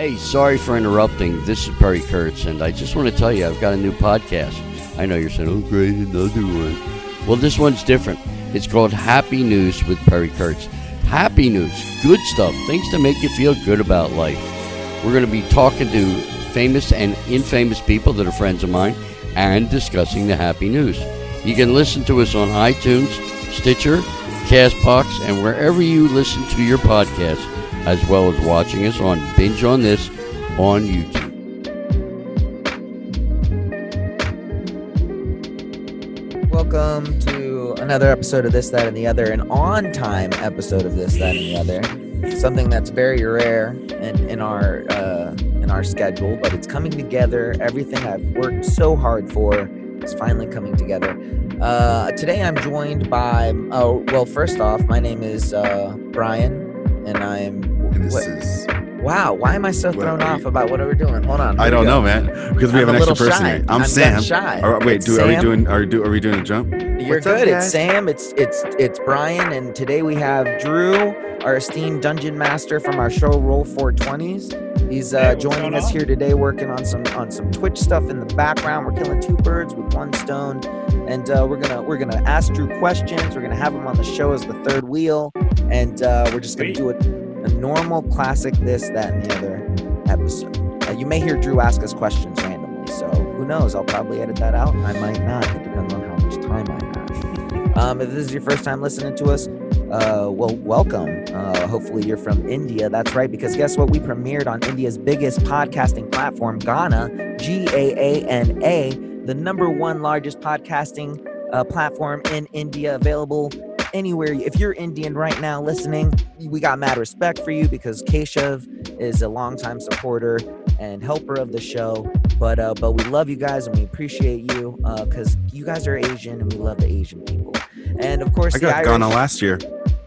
Hey, sorry for interrupting. This is Perry Kurtz, and I just want to tell you I've got a new podcast. I know you're saying, oh, great, another one. Well, this one's different. It's called Happy News with Perry Kurtz. Happy news, good stuff, things to make you feel good about life. We're going to be talking to famous and infamous people that are friends of mine and discussing the happy news. You can listen to us on iTunes, Stitcher, Castbox, and wherever you listen to your podcast, as well as watching us on Binge on This on YouTube. Welcome to another episode of This, That, and the Other, an on time episode of This, That, and the Other. Something that's very rare in, in our uh, in our schedule, but it's coming together. Everything I've worked so hard for is finally coming together. Uh, today I'm joined by, oh, well, first off, my name is uh, Brian, and I'm. And this what- is. wow, why am I so What thrown are off you- about what are we doing? Hold on. I don't go. know, man, because we I'm have an extra person shy. here. I'm I'm Sam. shy. All right, wait, It's do, are we doing? Are, do, are we doing a jump? You're What's up, good. it's? Sam. It's it's it's Brian, and today we have Drew, our esteemed dungeon master from our show Roll 420s. He's uh, joining us here today, working on some on some Twitch stuff in the background. We're killing two birds with one stone, and uh, we're gonna we're gonna ask Drew questions. We're gonna have him on the show as the third wheel, and uh, we're just gonna do a, a normal classic this that and the other episode. Uh, you may hear Drew ask us questions randomly, so who knows? I'll probably edit that out, I might not. It depends on how much time I have. Um, if this is your first time listening to us, uh, well, welcome. Uh, hopefully, you're from India. That's right, because guess what? We premiered on India's biggest podcasting platform, Gaana, G A A N A, the number one largest podcasting uh, platform in India, available anywhere. If you're Indian right now listening, we got mad respect for you because Keshav is a longtime supporter and helper of the show. But uh, but we love you guys and we appreciate you because you guys are Asian and we love the Asian people. And of course, I got Irish. Ghana last year.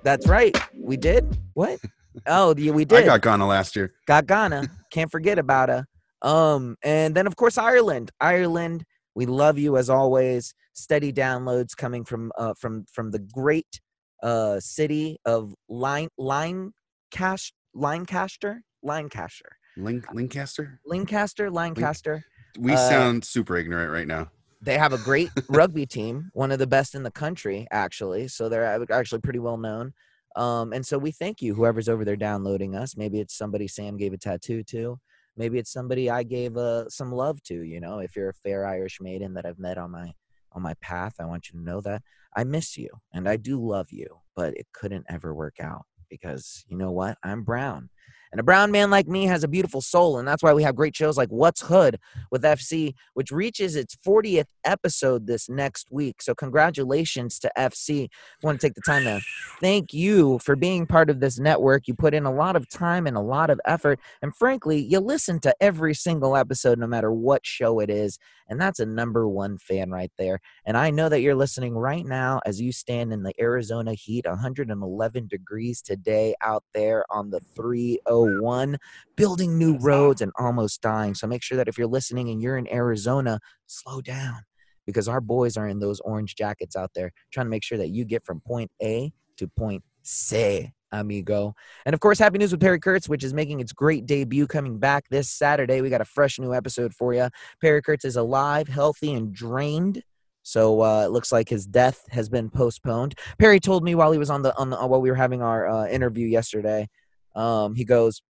That's right. We did. What? Oh, yeah, we did. I got Ghana last year. got Ghana. Can't forget about her. Um, and then of course Ireland. Ireland, we love you as always. Steady downloads coming from uh from from the great uh city of Line Linecast Lancaster Lancaster Link, Lancaster. Lancaster Lancaster. We Uh, sound super ignorant right now. They have a great rugby team, one of the best in the country, actually. So they're actually pretty well known. Um, and so we thank you, whoever's over there downloading us. Maybe it's somebody Sam gave a tattoo to. Maybe it's somebody I gave uh, some love to. You know, if you're a fair Irish maiden that I've met on my on my path, I want you to know that I miss you and I do love you, but it couldn't ever work out because you know what? I'm brown. And a brown man like me has a beautiful soul, and that's why we have great shows like What's Hood with FC, which reaches its 40th episode this next week. So, congratulations to FC. I want to take the time to thank you for being part of this network. You put in a lot of time and a lot of effort, and frankly, you listen to every single episode, no matter what show it is. And that's a number one fan right there. And I know that you're listening right now as you stand in the Arizona heat, 111 degrees today out there on the 301 building new roads and almost dying. So make sure that if you're listening and you're in Arizona, slow down because our boys are in those orange jackets out there trying to make sure that you get from point A to point C, amigo. And of course, happy news with Perry Kurtz, which is making its great debut coming back this Saturday. We got a fresh new episode for you. Perry Kurtz is alive, healthy, and drained. So uh, it looks like his death has been postponed. Perry told me while he was on the on the while we were having our uh, interview yesterday. Um, he goes,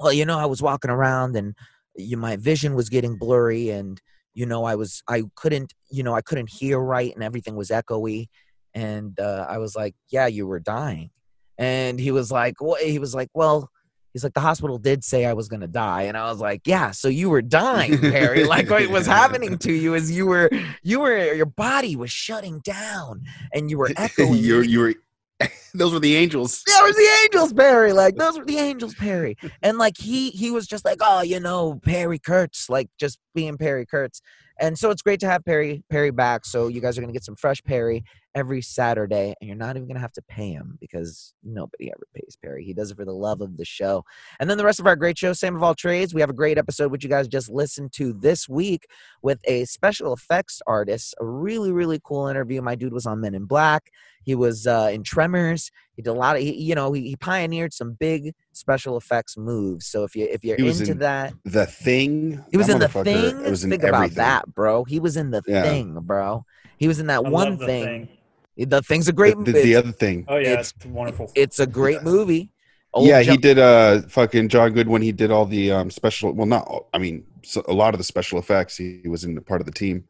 well you know i was walking around and you, my vision was getting blurry and you know i was i couldn't you know i couldn't hear right and everything was echoey and uh, i was like yeah you were dying and he was like well he was like well he's like the hospital did say i was going to die. And i was like yeah so you were dying perry like what was happening to you is you were you were your body was shutting down and you were echoing you were, you were. Those were the angels. that was the angels perry. Like those were the angels perry. And like he he was just like oh you know perry kurtz like just being perry kurtz. And so it's great to have perry perry back. So you guys are going to get some fresh perry every saturday and you're not even going to have to pay him because nobody ever pays perry. He does it for the love of the show. And then the rest of our great show same of all trades we have a great episode which you guys just listened to this week with a special effects artist a really really cool interview. My dude was on men in black He was uh, in Tremors. He did a lot of, he, you know, he, he pioneered some big special effects moves. So if you if you're He was into in that, The thing. he was that in the thing. It was in Think everything. about that, bro. He was in the Yeah. thing, bro. He was in that I one love the thing. The thing's a great. the, movie. the other thing. Oh yeah, It's- it's, wonderful. it's a great movie. Old yeah, he jump- did. Uh, fucking John Goodwin. He did all the um special. Well, not. I mean, so, a lot of the special effects. He, he was in the part of the team.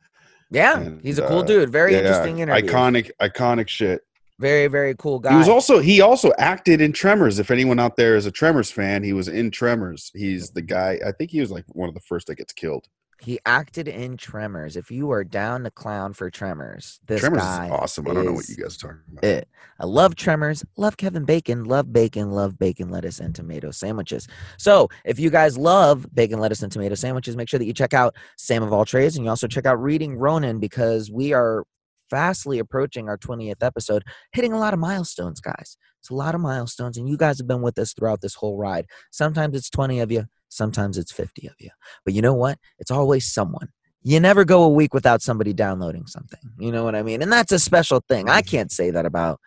Yeah, and, he's a cool uh, dude. Very Yeah, interesting interview. Iconic, iconic shit. Very very cool guy. He was also he also acted in Tremors. If anyone out there is a Tremors fan, he was in Tremors. He's the guy. I think he was like one of the first that gets killed. He acted in Tremors. If you are down to clown for Tremors, this Tremors guy is awesome. I don't know what you guys are talking about. it. I love Tremors, love Kevin Bacon, love bacon, love bacon, lettuce, and tomato sandwiches. So if you guys love bacon, lettuce, and tomato sandwiches, make sure that you check out Sam of All Trades and you also check out Reading Ronin because we are fastly approaching our 20th episode, hitting a lot of milestones, guys. It's a lot of milestones, and you guys have been with us throughout this whole ride. Sometimes it's 20 of you, sometimes it's 50 of you. But you know what? It's always someone. You never go a week without somebody downloading something. You know what I mean? And that's a special thing. I can't say that about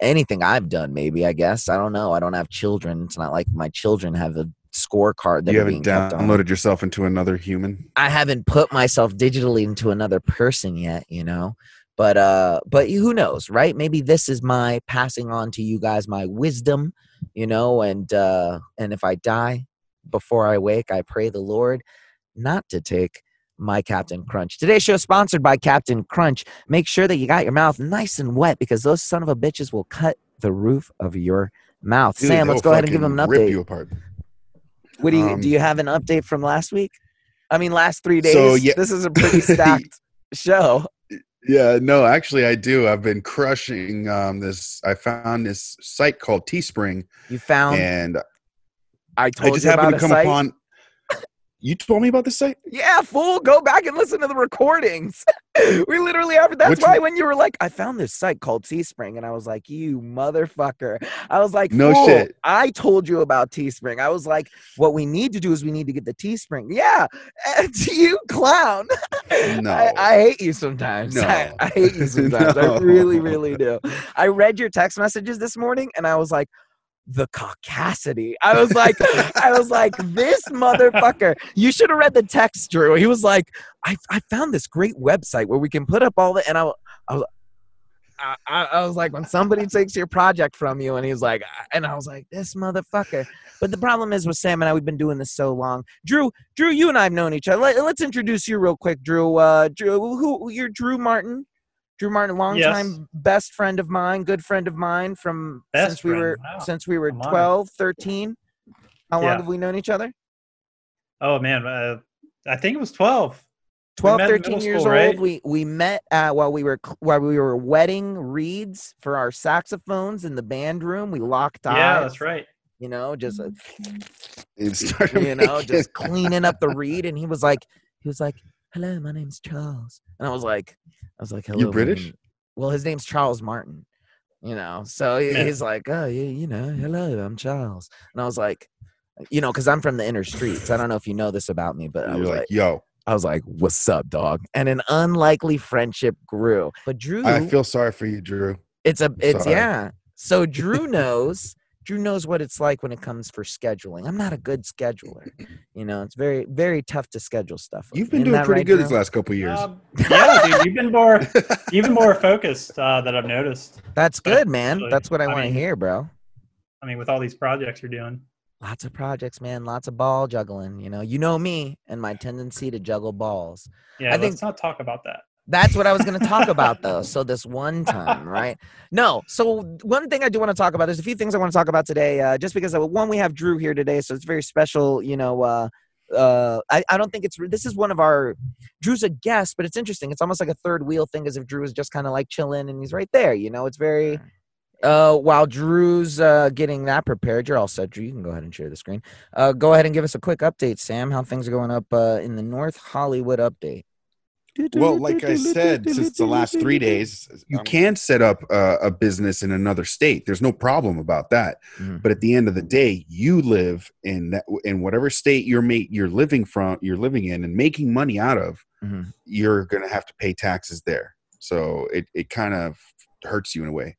anything I've done, maybe, I guess. I don't know. I don't have children. It's not like my children have a scorecard that You haven't downloaded yourself into another human. I haven't put myself digitally into another person yet, you know. But uh but who knows, right? Maybe this is my passing on to you guys my wisdom, you know, and uh and if I die before I wake, I pray the Lord not to take my Captain Crunch. Today's show is sponsored by Captain Crunch. Make sure that you got your mouth nice and wet because those son of a bitches will cut the roof of your mouth. Dude, Sam, let's go ahead and give them an update. you apart. What do you Um, do? You have an update from last week? I mean, last three days. So, yeah- this is a pretty stacked show. Yeah, no, actually, I do. I've been crushing um, this. I found this site called Teespring, You found. and I I told just you about happened to come site. upon. You told me about this site. Yeah, fool. Go back and listen to the recordings. we literally have. That's Which why one? when you were like, I found this site called Teespring, and I was like, you motherfucker. I was like, No fool, shit. I told you about Teespring. I was like, what we need to do is we need to get the Teespring. Yeah, you clown. No. I, I hate you sometimes. I, No. I hate you sometimes. I really, really do. I read your text messages this morning, and I was like. The caucasity. I was like, I was like, this motherfucker. You should have read the text, Drew. He was like, I, I found this great website where we can put up all the, and I, I was, I, I was like, when somebody takes your project from you, and he's like, and I was like, this motherfucker. But the problem is with Sam and I, we've been doing this so long. Drew, Drew, you and I have known each other. Let, us introduce you real quick, Drew. Uh, Drew, who you're Drew Martin. Drew Martin, longtime Yes. best friend of mine, good friend of mine from Best since we friend, were wow. since we were I'm honored. 12, 13. How long Yeah. have we known each other? Oh man, uh, I think it was twelve. 12 13 years school, old right? we we met uh, while we were while we were wetting reeds for our saxophones in the band room we locked eyes Yeah, that's right. you know just uh, It started you know making- just cleaning up the reed and he was like he was like hello my name's charles and i was like i was like hello my British? name-" well his name's charles martin you know so he- he's like oh yeah you know mm. hello i'm charles and i was like you know because i'm from the inner streets i don't know if you know this about me but i You're was like, like yo, I was like, "What's up, dog?" And an unlikely friendship grew. But Drew, I feel sorry for you, Drew. it's a, it's sorry. yeah. So Drew knows. Drew knows what it's like when it comes for scheduling. I'm not a good scheduler. You know, it's very, very tough to schedule stuff. You've been Isn't doing pretty right, good Drew? these last couple of years. Um, yeah, dude, you've been more, you've more focused uh, that I've noticed. That's good, man. Actually, That's what I, I want to hear, bro. I mean, with all these projects you're doing. Lots of projects, man. Lots of ball juggling. You know, you know me and my tendency to juggle balls. Yeah, I let's think- not talk about that. That's what I was going to talk about, though. So this one time, right? No. So one thing I do want to talk about. There's a few things I want to talk about today. Uh, just because uh, one, we have Drew here today, so it's very special. You know, uh, uh, I, I don't think it's this is one of our Drew's a guest, but it's interesting. It's almost like a third wheel thing, as if Drew is just kind of like chilling and he's right there. You know, it's very. Uh, while Drew's uh, getting that prepared, you're all set, Drew. You can go ahead and share the screen. Uh, go ahead and give us a quick update, Sam. How things are going up uh, in the North Hollywood update. Well, like I said, since the last three days, you can set up a, a business in another state. There's no problem about that. Mhm. But at the end of the day, you live in that in whatever state you're mate you're living from, you're living in, and making money out of. Mhm. You're gonna have to pay taxes there. So it it kind of hurts you in a way.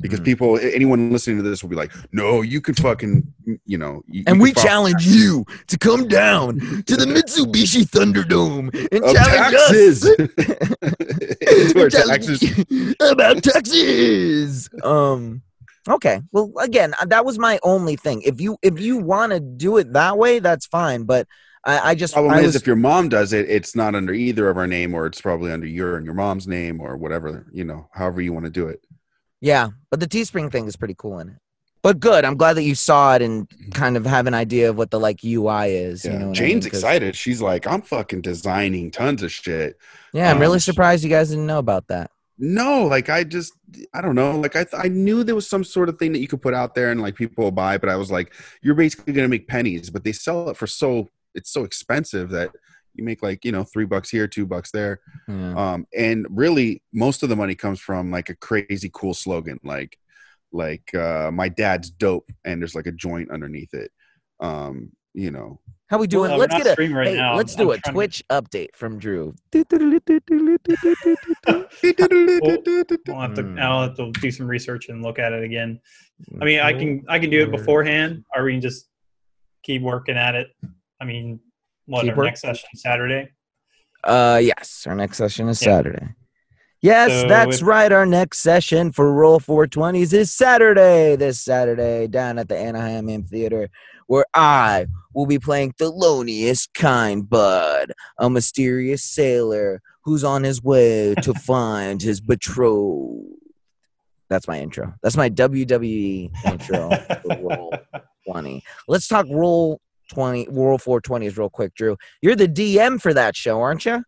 Because Mhm. people, anyone listening to this will be like, "No, you could fucking, you know." You, And you we challenge you to come down to the Mitsubishi Thunderdome and of challenge taxes. us. To our Challenge taxes. about taxes. Um. Okay. Well, again, uh, that was my only thing. If you if you want to do it that way, that's fine. But I, I just Problem I is, was, if your mom does it, it's not under either of our name, or it's probably under your and your mom's name, or whatever. You know, however you want to do it. Yeah. But the Teespring thing is pretty cool in it. But good. I'm glad that you saw it and kind of have an idea of what the like UI is. Yeah. You know, what I mean? Excited. She's like, I'm fucking designing tons of shit. Yeah, I'm Um, really surprised you guys didn't know about that. No, like I just, I don't know. Like I, th- I knew there was some sort of thing that you could put out there and like people will buy, but I was like, you're basically gonna make pennies, but they sell it for so, it's so expensive that you make like you know three bucks here, two bucks there, Yeah. um, and really most of the money comes from like a crazy cool slogan, like, like uh, my dad's dope, and there's like a joint underneath it. Um, you know, How we doing? Well, let's get a right hey, now. let's I'm- do I'm a trying to- Twitch update from Drew. I'll have to Hmm. I'll have to do some research and look at it again. I mean, I can I can do it beforehand, or we can just keep working at it. I mean, what Keep our work- next session Saturday? Uh, yes, our next session is Yeah. Saturday. Yes, So that's right. Our next session for Roll 420s is Saturday. This Saturday down at the Anaheim Amphitheater, where I will be playing Thelonious Kind Bud, a mysterious sailor who's on his way to find his betrothed. That's my intro. That's my WWE intro for Roll 20. Let's talk Roll 20, Roll 420s real quick, Drew. You're the DM for that show, aren't you?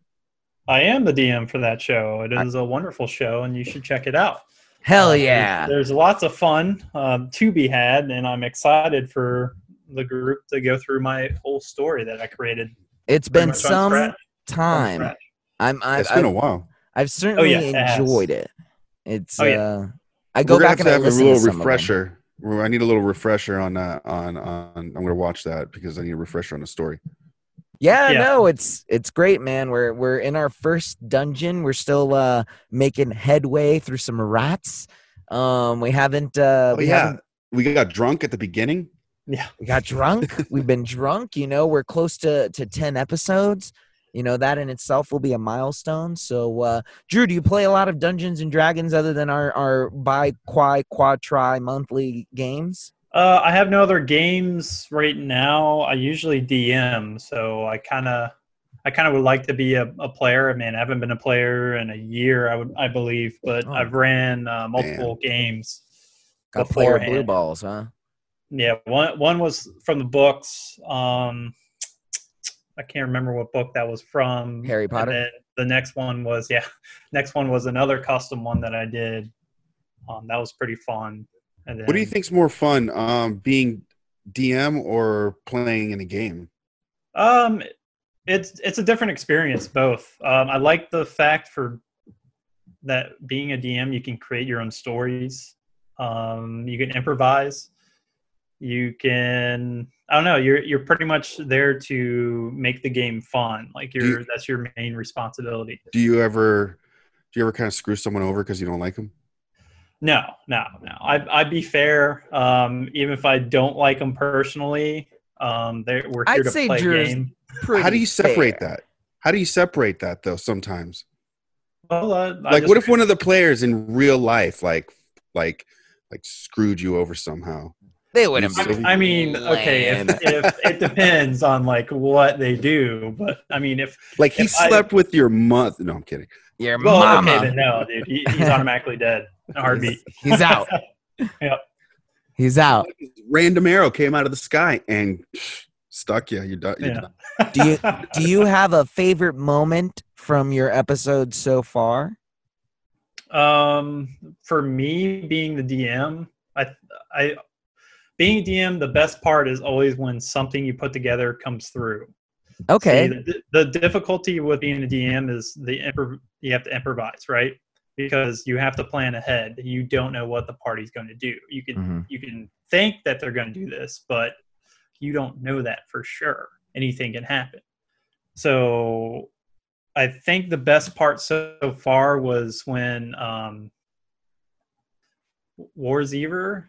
I am the DM for that show. It I- a wonderful show, and you should check it out. Hell Uh, yeah. There's, there's lots of fun um, to be had, and I'm excited for the group to go through my whole story that I created. It's been some scratch- time. I'm I've, it's been a I've, while. I've certainly yeah, enjoyed it. It's Oh, yeah. uh I go We're gonna back have and to I have a listen little to some of them. refresher. Well, I need a little refresher on uh, on on. I'm gonna watch that because I need a refresher on the story. Yeah, Yeah. no, it's it's great, man. We're we're in our first dungeon. We're still uh making headway through some rats. Um we haven't uh Oh we yeah, haven't we got drunk at the beginning. Yeah. we got drunk. We've been drunk, you know, we're close to to 10 episodes. You know, that in itself will be a milestone. So uh Drew, do you play a lot of Dungeons and Dragons other than our our bi quai quad tri monthly games? Uh, I have no other games right now. I usually DM, so I kind of, I kind of would like to be a, a player. I mean, I haven't been a player in a year, I would, I believe, but Oh. I've ran uh, multiple games. Got player blue balls, huh? Yeah, one one was from the books. Um, I can't remember what book that was from. Harry And Potter? then the next one was yeah, next one was another custom one that I did. Um, that was pretty fun. And then, What do you think's more fun, um, being DM or playing in a game? Um, it's it's a different experience. Both. Um, I like the fact for that being a DM, you can create your own stories. Um, you can improvise. You can. I don't know. You're you're pretty much there to make the game fun. Like you're you- that's your main responsibility. Do you ever, do you ever kind of screw someone over because you don't like them? No, no, no. I I'd be fair. Um, even if I don't like them personally, um, they we're here I'd to say play Drew's game. How do you separate fair. that? How do you separate that though? Sometimes, Well, uh, like, what if one of the players in real life, like, like, like, screwed you over somehow? They wouldn't You be. I mean, okay, if, if it depends on like what they do, but I mean, if Like, he If I- slept with your month. No, I'm kidding. Your well, mama. okay, then no, dude, he, he's automatically dead. in A heartbeat. He's out. Yep. He's out. Random arrow came out of the sky and stuck you. You're done. You're Yeah. done. Do you do you have a favorite moment from your episode so far? Um, for me, being the DM, I, I, being a DM, the best part is always when something you put together comes through. Okay. See, the, the difficulty with being a DM is the improv- you have to improvise, right? Because you have to plan ahead. You don't know what the party's going to do. You can Mhm. you can think that they're going to do this, but you don't know that for sure. Anything can happen. So, I think the best part so far was when um, Warziever.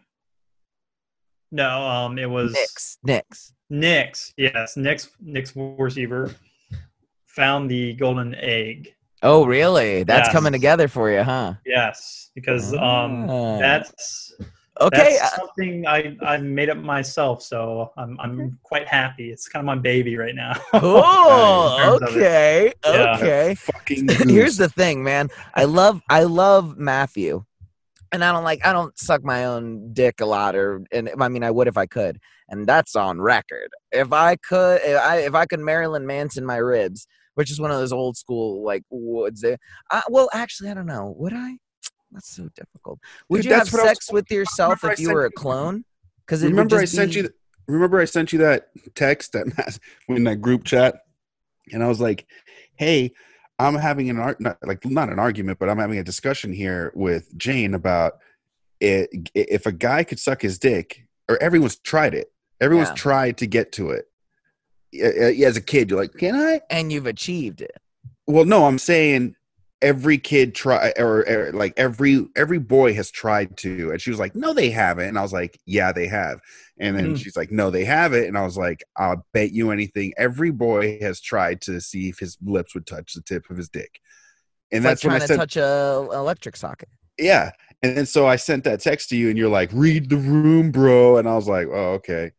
No, um, it was Knicks. Knicks. Nix. Yes, Nix. Nix receiver found the golden egg. Oh, really? That's Yes. coming together for you, huh? Yes, because um, Ah. that's Okay. that's uh, something I I made up myself. So I'm I'm quite happy. It's kind of my baby right now. oh, In terms of it. Okay. Yeah. Okay. Fucking Here's the thing, man. I love I love Matthew. And I don't like I don't suck my own dick a lot or and I mean I would if I could. And that's on record. If I could if I if I could Marilyn Manson my ribs, which is one of those old school like woods. I, well, actually I don't know. Would I? That's so difficult. Would Dude, you have was- sex with yourself if you were a clone? Because remember I sent you. th- Remember I sent you that text that mass in that group chat, and I was like, "Hey, I'm having an art, not, like not an argument, but I'm having a discussion here with Jane about it. If a guy could suck his dick, or everyone's tried it, everyone's Yeah. tried to get to it. As a kid, you're like, "Can I?" and you've achieved it. Well, no, I'm saying every kid try or, or like every every boy has tried to and she was like no they haven't and i was like yeah they have and then Mm. she's like no they haven't and i was like i'll bet you anything every boy has tried to see if his lips would touch the tip of his dick and It's that's like when trying i to said touch a electric socket. yeah and then so i sent that text to you and you're like read the room bro and i was like oh okay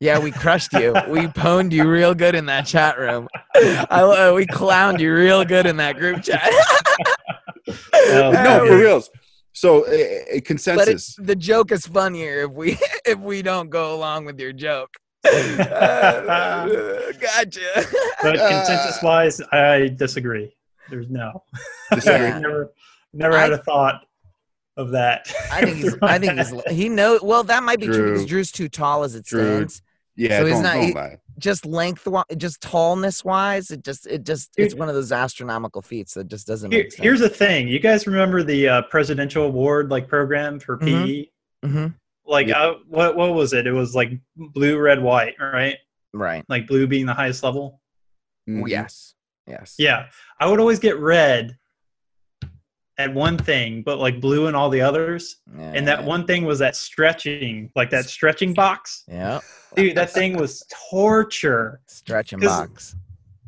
Yeah, we crushed you. we pwned you real good in that chat room. I, uh, we clowned you real good in that group chat. Oh, no for reals so uh, uh, but consensus it's, the joke is funnier if we if we don't go along with your joke. Uh, gotcha. But Uh, consensus wise, I disagree. There's no. Disagree. Yeah. I've never never had I- a thought of that. I think he's. I think he's. He knows. Well, that might be true, because Drew. Drew's too tall as it Drew. stands. Yeah So he's don't, not- don't he- lie. Just length, just tallness wise, it just, it just, it's one of those astronomical feats that just doesn't Here- make sense. here's the thing. You guys remember the uh, presidential award like program for Mhm. PE? hmm Like Yeah. uh, what what was it? It was like blue, red, white, right? right. Like blue being the highest level. Mhm. Yes. Yes. Yeah, I would always get red at one thing, but like blue in all the others. And that one thing was that stretching, like that stretching box. Yeah. Dude, that thing was torture. Stretching and 'Cause- box.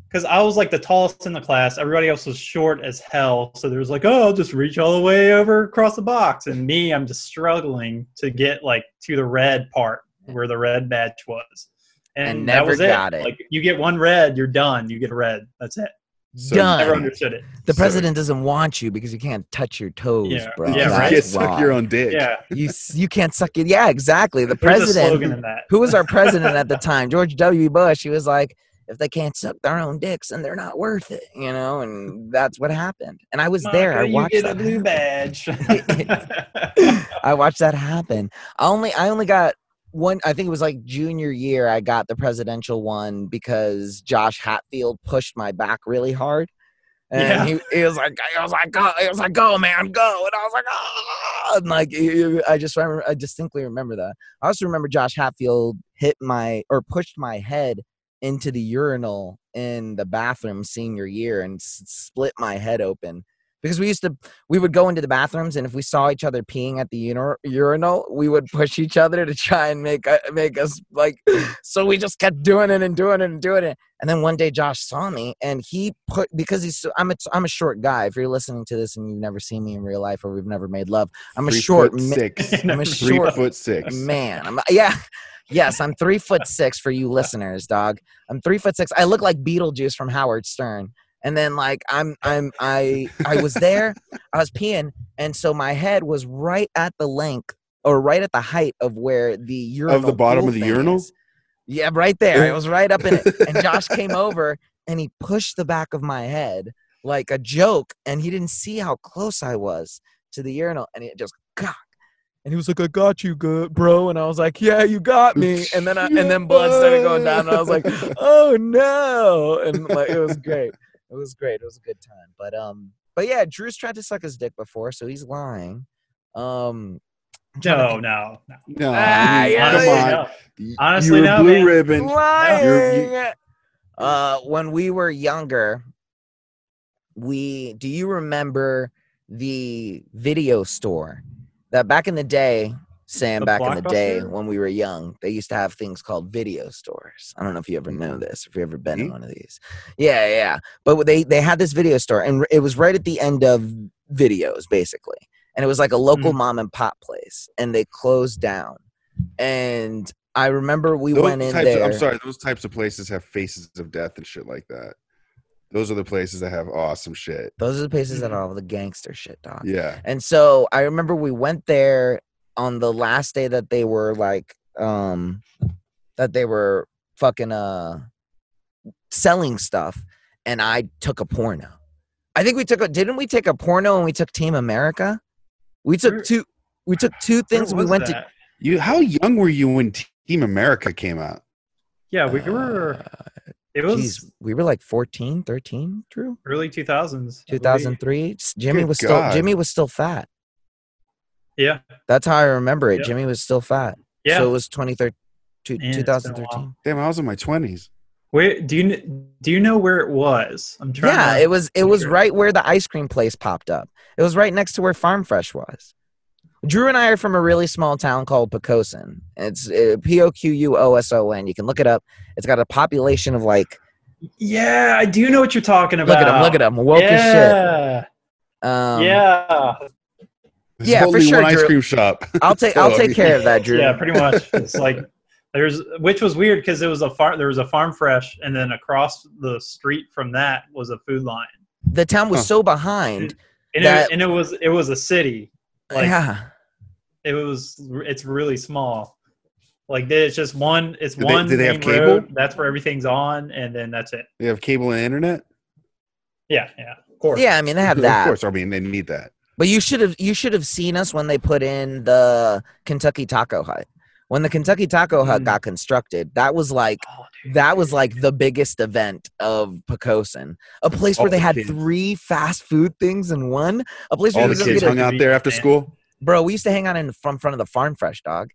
Because I was like the tallest in the class. Everybody else was short as hell. So there was like, oh, I'll just reach all the way over across the box. And me, I'm just struggling to get like to the red part where the red badge was. And, And that was got it. Like you get one red, you're done. You get a red. That's it. So- Done. Never understood it. The So- president doesn't want you because you can't touch your toes, Yeah, bro. yeah, you right. can't That's suck your own dick Yeah. You you can't suck it. Yeah, exactly. The There's a president. slogan in that. Who was our president at the time? George W. Bush. He was like, if they can't suck their own dicks, then they're not worth it, you know. And that's what happened. And I was there. I Monica, you watched get that. a blue happen. badge. I watched that happen. I only I only got one. I think it was like junior year. I got the presidential one because Josh Hatfield pushed my back really hard. And he, he was like, he was like, go, he was like, go, man, go. And I was like, ah, and like, he- I just remember, I distinctly remember that. I also remember Josh Hatfield hit my or pushed my head into the urinal in the bathroom senior year and s- split my head open because we used to we would go into the bathrooms and if we saw each other peeing at the urinal we would push each other to try and make uh, make us like so we just kept doing it and doing it and doing it. And then one day Josh saw me and he put because he's so- I'm a I'm a short guy if you're listening to this and you've never seen me in real life or we've never made love I'm a Three short six. I'm a three short foot six. man. I'm yeah. Yes I'm three foot six for you listeners dog. I'm three foot six. I look like Beetlejuice from Howard Stern and then like I'm I'm I I was there I was peeing and so my head was right at the length or right at the height of where the urinal of the bottom of the urinal? is. yeah right there it was right up in it and Josh came over and he pushed the back of my head like a joke and he didn't see how close I was to the urinal and it just cock and he was like, "I got you, good, bro." And I was like, "Yeah, you got me." And then, I, and then blood started going down, and I was like, "Oh no!" And like, it was great. It was great. It was a good time. But um, but yeah, Drew's tried to suck his dick before, so he's lying. Um, I'm trying to no, no, no. no Ah, yeah, come Honestly, on no. Y- Honestly, you're no, blue man. ribbon You're- lying. Uh, when we were younger, we do you remember the video store that back in the day, Sam, The back in the day when we were young, they used to have things called video stores. I don't know if you ever know this, if you ever been in Mhm. one of these. Yeah, yeah. But they they had this video store, and it was right at the end of videos, basically. And it was like a local Mhm. mom and pop place, and they closed down. And I remember we Those went in there. Of, I'm sorry, those types of places have faces of death and shit like that. Those are the places that have awesome shit. Those are the places that Mhm. are all the gangster shit, dog. Yeah. And so I remember we went there on the last day that they were like um that they were fucking uh selling stuff and I took a porno. I think we took a didn't we take a porno and we took Team America? We took Where- two we took two Where things we was went to? You how young were you when Team America came out? Yeah, we were. uh, It was geez, we were like 14, 13, Drew? early 2000s. 2003. Jimmy Good was still Jimmy was still fat. Yeah, That's how I remember it. Yeah. Jimmy was still fat. yeah. So it was 2013 Man, it's been a while. 2013. Damn, I was in my twenties. Where do you do you know where it was? I'm trying. Yeah, to, it was it was Sure. right where the ice cream place popped up. It was right next to where Farm Fresh was. Drew and I are from a really small town called Poquoson. It's uh, P O Q U O S O N. You can look it up. It's got a population of like Yeah, I do know what you're talking about. look at him, look at him, woke as shit. Um, yeah, There's Yeah, for sure, one ice cream shop. I'll take So, I'll take care of that, Drew. yeah, pretty much. It's like there's which was weird because it was a farm. There was a farm fresh, and then across the street from that was a Food Lion, The town was Huh. so behind. and, That- it, and it was it was a city. Like yeah, it was. It's really small. Like it's just one. It's Did they- one. did they have main road, cable? That's where everything's on, and then that's it. They have cable and internet. Yeah, yeah, of course. yeah. I mean, they have that. Of course, I mean they need that. But you should have you should have seen us when they put in the Kentucky Taco Hut. When the Kentucky Taco Hut Mm. got constructed, that was like Oh, that was like the biggest event of Poquoson. A place where All they the had kids. three fast food things in one. A place where All you the kids hung out there after school. bro. We used to hang out in front front of the Farm Fresh dog.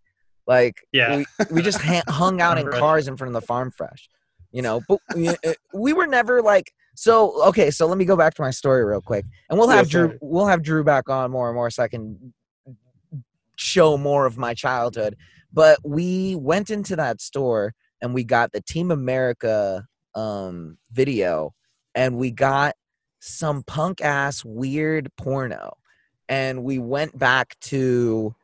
Like Yeah. we, we just ha- hung out in cars in front of the Farm Fresh. You know, but we, uh, we were never like so. Okay, so let me go back to my story real quick, and we'll have Drew. sorry. We'll have Drew back on more and more, so I can show more of my childhood. But we went into that store and we got the Team America um, video, and we got some punk ass weird porno, and we went back to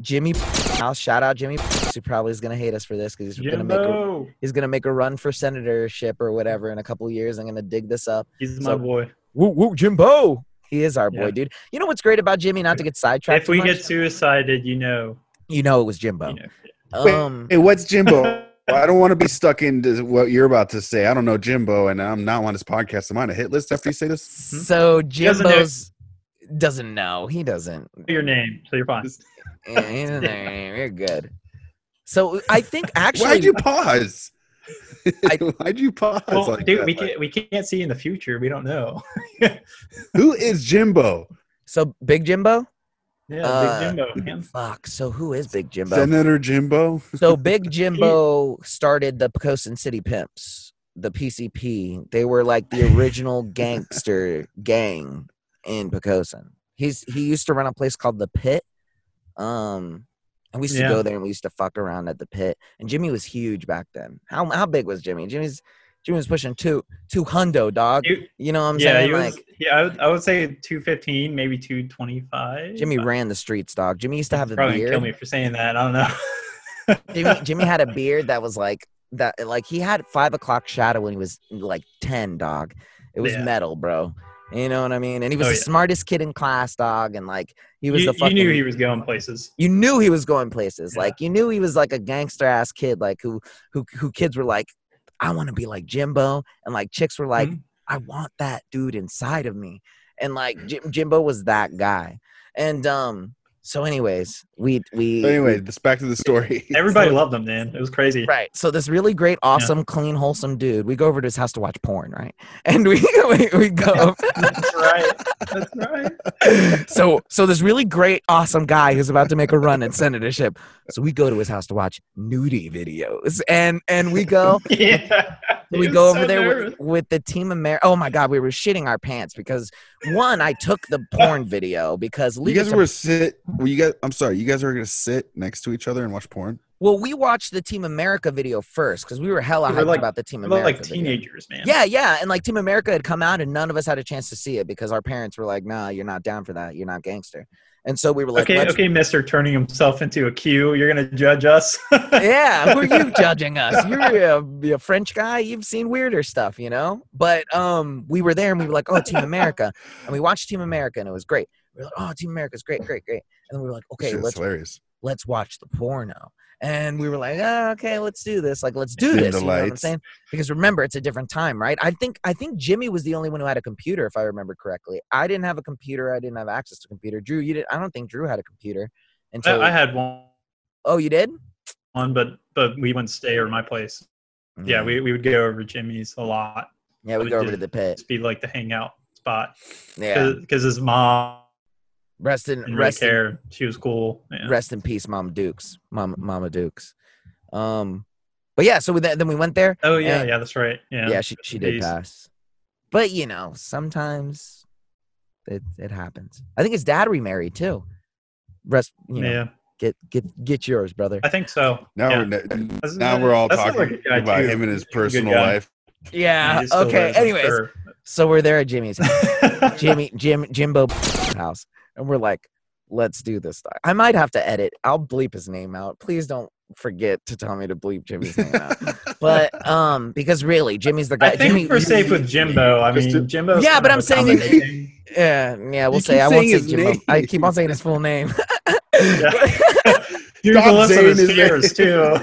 Jimmy house. Shout out Jimmy. He probably is gonna hate us for this because he's gonna make a, he's gonna make a run for senatorship or whatever in a couple years. I'm gonna dig this up. He's So- my boy. Woo woo Jimbo. He is our boy, dude. You know what's great about Jimmy? Not to get sidetracked. If we too get suicided, you know. you know it was Jimbo. You know. Wait, Um, Hey, what's Jimbo? I don't want to be stuck into what you're about to say. I don't know Jimbo, and I'm not on this podcast. Am I on a hit list after you say this? so doesn't know. Jimbo's doesn't know. He doesn't. your name, so you're fine. Yeah, he doesn't know. You're good. So I think actually, Why'd you pause? I- Why'd you pause? Well, like dude, that? we can't we can't see in the future. We don't know. who is Jimbo? so Big Jimbo. Yeah, Uh, Big Jimbo. man. Fuck. So who is Big Jimbo? Senator Jimbo? So Big Jimbo started the Poquoson City Pimps, the PCP. They were like the original gangster gang in Poquoson. He's he used to run a place called the Pit. Um and we used to go there and we used to fuck around at the pit. And Jimmy was huge back then. How how big was Jimmy? Jimmy's Jimmy was pushing two two hundo dog. You- You know what I'm yeah, saying? was, like yeah, I would, I would say 215, maybe 225. Jimmy ran the streets, dog. Jimmy used to have a Probably beard. kill me for saying that. I don't know. Jimmy Jimmy had a beard that was like that like he had five o'clock shadow when he was like ten dog. It was Yeah. metal, bro. You know what I mean? And he was Oh, the yeah. smartest kid in class, dog, and like he was you, the fucking you knew he was going places. you knew he was going places. Yeah. Like you knew he was like a gangster ass kid, like who who who kids were like, I want to be like Jimbo, and like chicks were like, Mhm. I want that dude inside of me, and like Jim, Jimbo was that guy. And um, so anyways, we we But anyway, this back to the story. Everybody So- loved him, man. It was crazy. Right. So this really great, awesome, clean, wholesome dude. We go over to his house to watch porn, right? And we we, we go. That's right. That's right. so so this really great, awesome guy who's about to make a run at senatorship. So we go to his house to watch nudie videos, and and we go. Yeah. He we was go so over there with, with the team of America. Oh my god, we were shitting our pants because one, I took the porn video because you guys were sit. Were you guys? I'm sorry. You guys are gonna sit next to each other and watch porn. well, we watched the Team America video first because we were hella We were hyped like- about the Team We're America. like video. teenagers, man. Yeah, yeah, and like Team America had come out, and none of us had a chance to see it because our parents were like, "Nah, you're not down for that. You're not gangster." And so we were like, okay, Let's, okay, Mister, turning himself into a Q. You're gonna judge us. yeah, who are you judging us? You're a, a French guy. You've seen weirder stuff, you know. But um, we were there, and we were like, "Oh, Team America," and we watched Team America, and it was great. We were like, "Oh, Team America's great, great, great," and then we were like, "Okay, Shit, that's let's hilarious. let's watch the porno." And we were like, oh, okay, let's do this. Like, let's do Dim this. You know what I'm saying? Because remember, it's a different time, right? I think I think Jimmy was the only one who had a computer, if I remember correctly. I didn't have a computer. I didn't have access to a computer. Drew, you did. I don't think Drew had a computer I, until. I had one, oh, you did? one, but but we wouldn't stay over my place. Yeah, Mm. we, we would go over Jimmy's a lot. yeah we we go over to the pit. Just be like the hangout spot Yeah, because his mom rest in didn't really rest in. She was cool. Yeah. rest in peace, Mama Dukes, Mama Mama Dukes. Um, but yeah, so we, then we went there. Oh yeah, and- yeah, that's right. Yeah, yeah, she she did Peace. pass. But you know, sometimes it it happens. I think his dad remarried too. Rest, you know, yeah. get get get yours, brother. I think so. Now yeah. we're That's- now we're all talking like about too. him and his He's a good personal life. Yeah. Okay. is, Anyways, sure. so we're there at Jimmy's house. Jimmy Jim Jimbo house, and we're like, let's do this. I might have to edit. I'll bleep his name out. Please don't forget to tell me to bleep Jimmy's name out. But um, because really, Jimmy's the guy. I think Jimmy, we're safe with Jimbo. I Just mean, Jimbo. Yeah, but I'm saying Yeah, yeah. We'll You say I won't say his Jimbo. I keep on saying his full name. Here's Stop the list of saying his his fears too.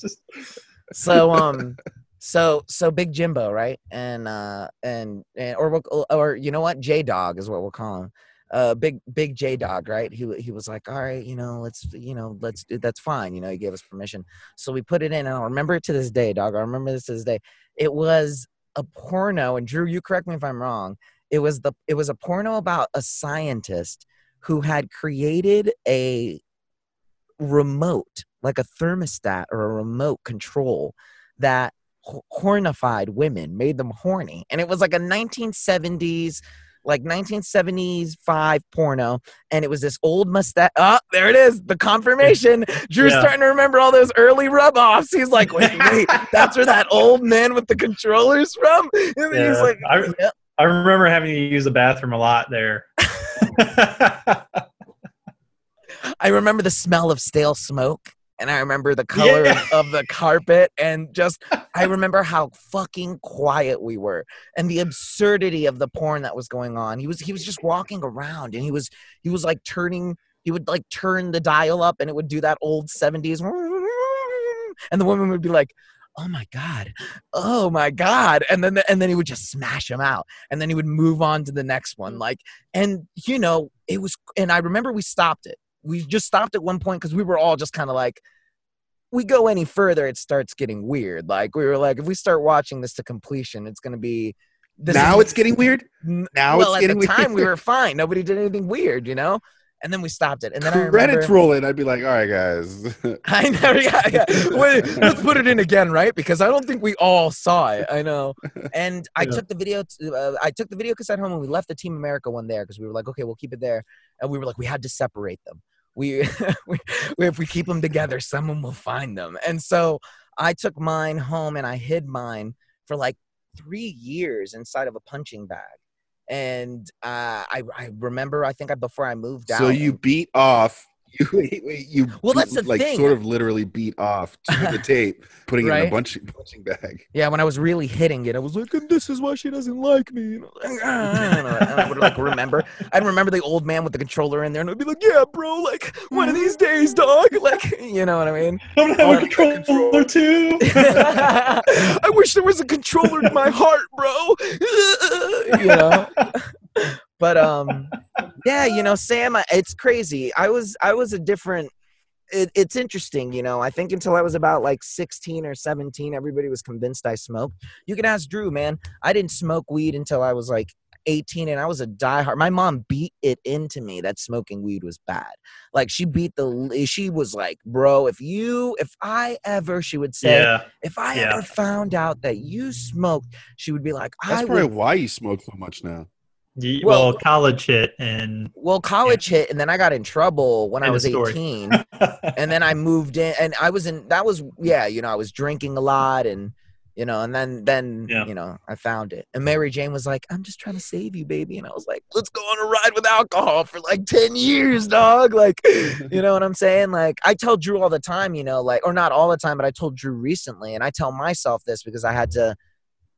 Just- so um so so big jimbo right and uh and, and or we'll, or you know what j dog is what we'll call him uh big big j dog right? He he was like all right you know let's you know let's do that's fine you know he gave us permission. So we put it in and i'll remember it to this day dog i remember this to this day. It was a porno and drew you correct me if i'm wrong it was the it was a porno about a scientist who had created a remote like a thermostat or a remote control that hornified women made them horny and it was like a 1970s like 1975 porno and it was this old mustache oh there it is the confirmation drew's Yeah. starting to remember all those early rub-offs he's like wait wait that's where that old man with the controllers from and then he's Yeah, like I- "Yep." I remember having to use the bathroom a lot there. I remember the smell of stale smoke and I remember the color Yeah. of, of the carpet and just I remember how fucking quiet we were and the absurdity of the porn that was going on. He was he was just walking around and he was he was like turning he would like turn the dial up and it would do that old 70s and the woman would be like oh my god oh my god and then and then he would just smash him out and then he would move on to the next one mm. like and you know it was and i remember we stopped it we just stopped at one point because we were all just kind of like we go any further it starts getting weird like we were like if we start watching this to completion it's going to be this now it's getting weird. Now well it's at getting the time we were fine nobody did anything weird you know and then we stopped it and then i Credits remember rolling. I'd be like, all right, guys. I never, yeah, yeah. Wait, let's put it in again, right? Because I don't think we all saw it. I know. And I Yeah. took the video. To, uh, I took the video cassette home, and we left the Team America one there because we were like, okay, we'll keep it there. And we were like, we had to separate them. We, we, if we keep them together, someone will find them. And so I took mine home and I hid mine for like three years inside of a punching bag. And uh, I, I remember, I think I, before I moved out. so you beat off. You wait, wait, you Well, that's the like thing. sort of literally beat off to the tape, putting it in a bunch punching bag. Yeah, when I was really hitting it, I was like, and this is why she doesn't like me. And I like, "Ah," and I would like remember. I'd remember the old man with the controller in there, and I'd be like, yeah, bro, like one of these days, dog. Like, you know what I mean? I'm gonna have a controller too. I wish there was a controller in my heart, bro. you know. But um, yeah, you know, Sam, it's crazy. I was I was a different. It, it's interesting, you know. I think until I was about like 16 or 17, everybody was convinced I smoked. You can ask Drew, man. I didn't smoke weed until I was like 18, and I was a diehard. My mom beat it into me that smoking weed was bad. Like she beat the. She was like, bro, if you, if I ever, she would say, Yeah. if I yeah. ever found out that you smoked, she would be like, That's I probably would why you smoke so much now. Ye- Well- well, college hit and well, college hit, and then I got in trouble when I was story. 18. and then I moved in, and I was in. That was yeah, you know, I was drinking a lot, and you know, and then then Yeah. you know, I found it. And Mary Jane was like, "I'm just trying to save you, baby," and I was like, "Let's go on a ride with alcohol for like ten years, dog." Like, you know what I'm saying? Like, I tell Drew all the time, you know, like, or not all the time, but I told Drew recently, and I tell myself this because I had to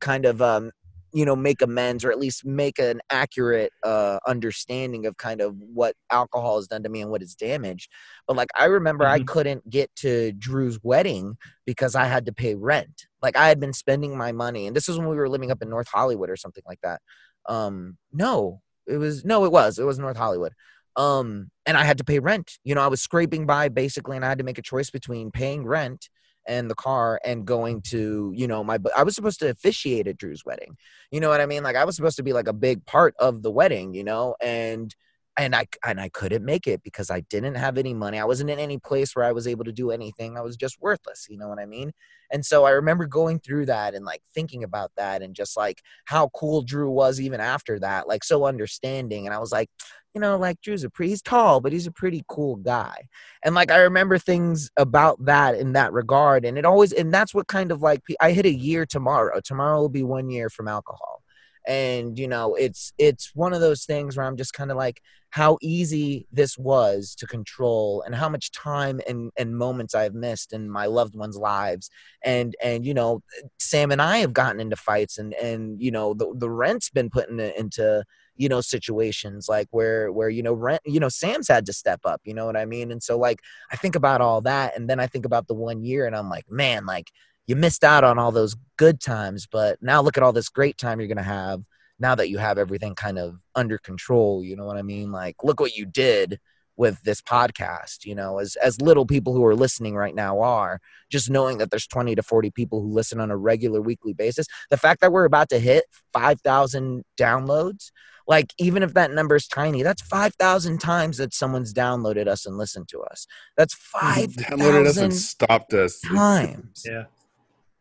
kind of um you know make amends or at least make an accurate uh understanding of kind of what alcohol has done to me and what it's damaged. But like i remember i Mhm. couldn't get to drew's wedding because i had to pay rent. Like i had been spending my money and this was when we were living up in north hollywood or something like that. Um no it was no it was it was north hollywood. Um and i had to pay rent. You know i was scraping by basically and i had to make a choice between paying rent and the car and going to you know my i was supposed to officiate at drew's wedding. You know what i mean? Like i was supposed to be like a big part of the wedding you know? And and i and i couldn't make it because i didn't have any money i wasn't in any place where i was able to do anything i was just worthless you know what i mean? And so i remember going through that and like thinking about that and just like how cool drew was even after that like so understanding and i was like you know like drew's a pretty he's tall but he's a pretty cool guy. And like i remember things about that in that regard and it always and that's what kind of like i hit a year tomorrow tomorrow will be one year from alcohol and you know it's it's one of those things where i'm just kind of like how easy this was to control and how much time and and moments i've missed in my loved ones lives. And and you know sam and i have gotten into fights and and you know the, the rent's been put in, into you know situations like where where you know rent you know sam's had to step up you know what i mean? And so like i think about all that and then i think about the one year and i'm like man like you missed out on all those good times but now look at all this great time you're gonna have now that you have everything kind of under control you know what i mean like look what you did with this podcast you know as as little people who are listening right now are just knowing that there's 20 to 40 people who listen on a regular weekly basis the fact that we're about to hit 5000 downloads like even if that number is tiny that's 5000 times that someone's downloaded us and listened to us that's 5000 Downloaded us and 5000 stopped us. times yeah.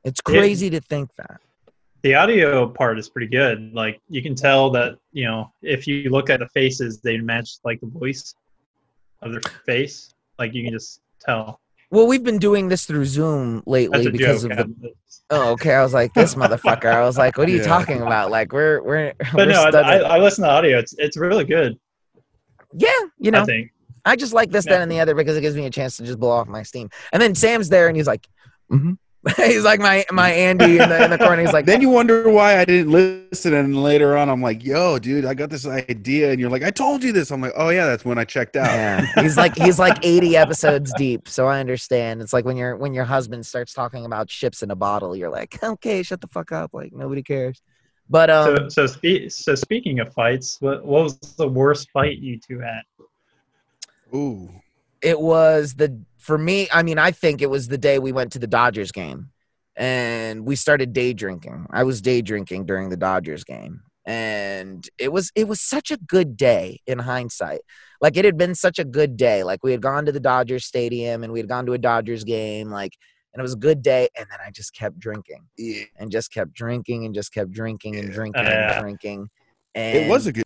It's Yeah. crazy to think that The audio part is pretty good. Like you can tell that, you know, if you look at the faces, they match like the voice of their face. Like you can just tell. well we've been doing this through zoom lately because joke. of the Oh, okay. I was like, this motherfucker. I was like, what are you Yeah. talking about? Like, we're we're. but we're no, I, studying- I listen to audio. It's it's really good. yeah, you I know, think. I just like this, that, and the other because it gives me a chance to just blow off my steam. And then Sam's there, and he's like, mm-hmm. he's like my my Andy in the in the corner. He's like, Then you wonder why I didn't listen, and later on, I'm like, "Yo, dude, I got this idea," and you're like, "I told you this." I'm like, "Oh yeah, that's when I checked out." yeah. He's like he's like 80 episodes deep, so I understand. It's like when your when your husband starts talking about ships in a bottle, you're like, okay, shut the fuck up. Like nobody cares. But um, so so spe- so speaking of fights, what what was the worst fight you two had? Ooh, it was the for me i mean i think it was the day we went to the dodgers game and we started day drinking i was day drinking during the dodgers game and it was it was such a good day in hindsight like it had been such a good day like we had gone to the dodgers stadium and we had gone to a dodgers game like and it was a good day and then i just kept drinking yeah. and just kept drinking and just kept drinking and drinking Yeah. and drinking and It was a good.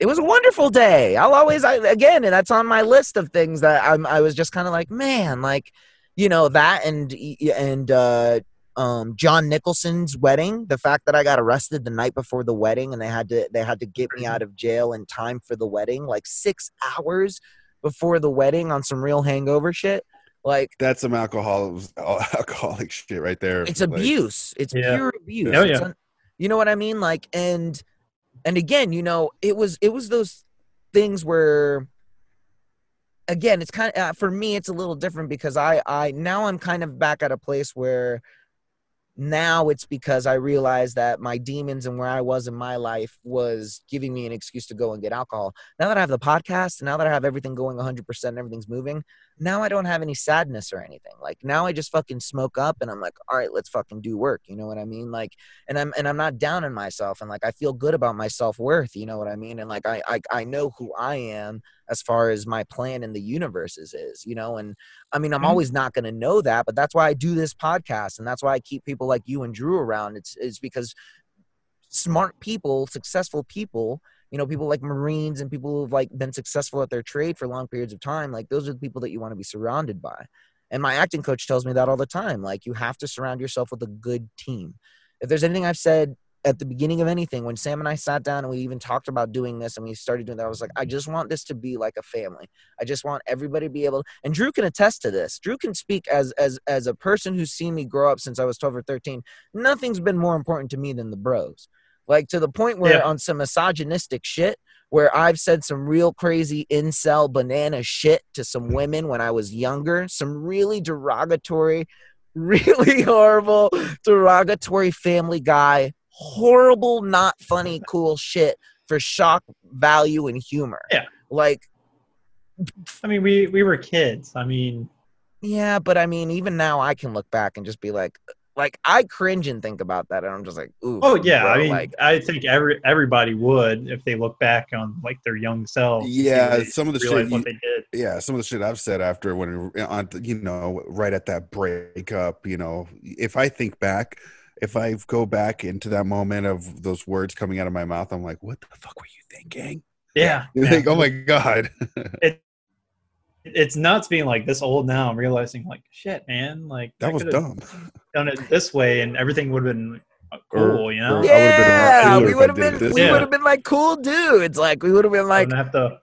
It was a wonderful day. I'll always, I, again, and that's on my list of things that I'm, I was just kind of like, man, like, you know, that and, and, uh, um, John Nicholson's wedding, the fact that I got arrested the night before the wedding and they had to, they had to get me out of jail in time for the wedding, like six hours before the wedding on some real hangover shit. Like, That's some alcohol, alcoholic shit right there. it's Like, abuse it's Yeah. pure abuse Oh, It's yeah. un- you know what i mean like and and again you know it was it was those things where again it's kind of uh, for me it's a little different because i i now i'm kind of back at a place where now it's because I realized that my demons and where I was in my life was giving me an excuse to go and get alcohol. Now that I have the podcast, now that I have everything going 100% and everything's moving, now I don't have any sadness or anything. Like now I just fucking smoke up and I'm like, all right, let's fucking do work. You know what I mean? Like, and I'm and I'm not down on myself and like I feel good about my self worth. You know what I mean? And like I, I I know who I am as far as my plan in the universe is, is you know. And I mean, I'm Mhm. always not going to know that, but that's why I do this podcast and that's why I keep people like you and Drew around. It's is because smart people, successful people you know people like marines and people who've like been successful at their trade for long periods of time like those are the people that you want to be surrounded by. And my acting coach tells me that all the time like you have to surround yourself with a good team. If there's anything i've said at the beginning of anything when sam and i sat down and we even talked about doing this and we started doing that i was like i just want this to be like a family. I just want everybody to be able and drew can attest to this. Drew can speak as as as a person who's seen me grow up since i was 12 or 13 nothing's been more important to me than the bros like to the point where Yeah. on some misogynistic shit where I've said some real crazy incel banana shit to some women when I was younger, some really derogatory, really horrible, derogatory family guy, horrible, not funny, cool shit for shock value and humor. Yeah. Like, I mean, we we were kids. I mean, yeah, but I mean, even now I can look back and just be like, like I cringe and think about that, and I'm just like, ooh. oh yeah. bro, I mean, like, I think every everybody would if they look back on like their young selves. Yeah, some of the shit you- yeah, some of the shit I've said after when on you know right at that breakup, you know, if I think back, if I go back into that moment of those words coming out of my mouth, I'm like, what the fuck were you thinking? Yeah. You're yeah. like, oh my god. it's nuts being like this old now. I'm realizing like shit, man. Like that I was dumb. Done it this way, and everything would have been uh, cool. You know, or- I would've been a lot yeah, we would have been, we way. would have been like cool dudes. Like we would have been I like, wouldn't have to.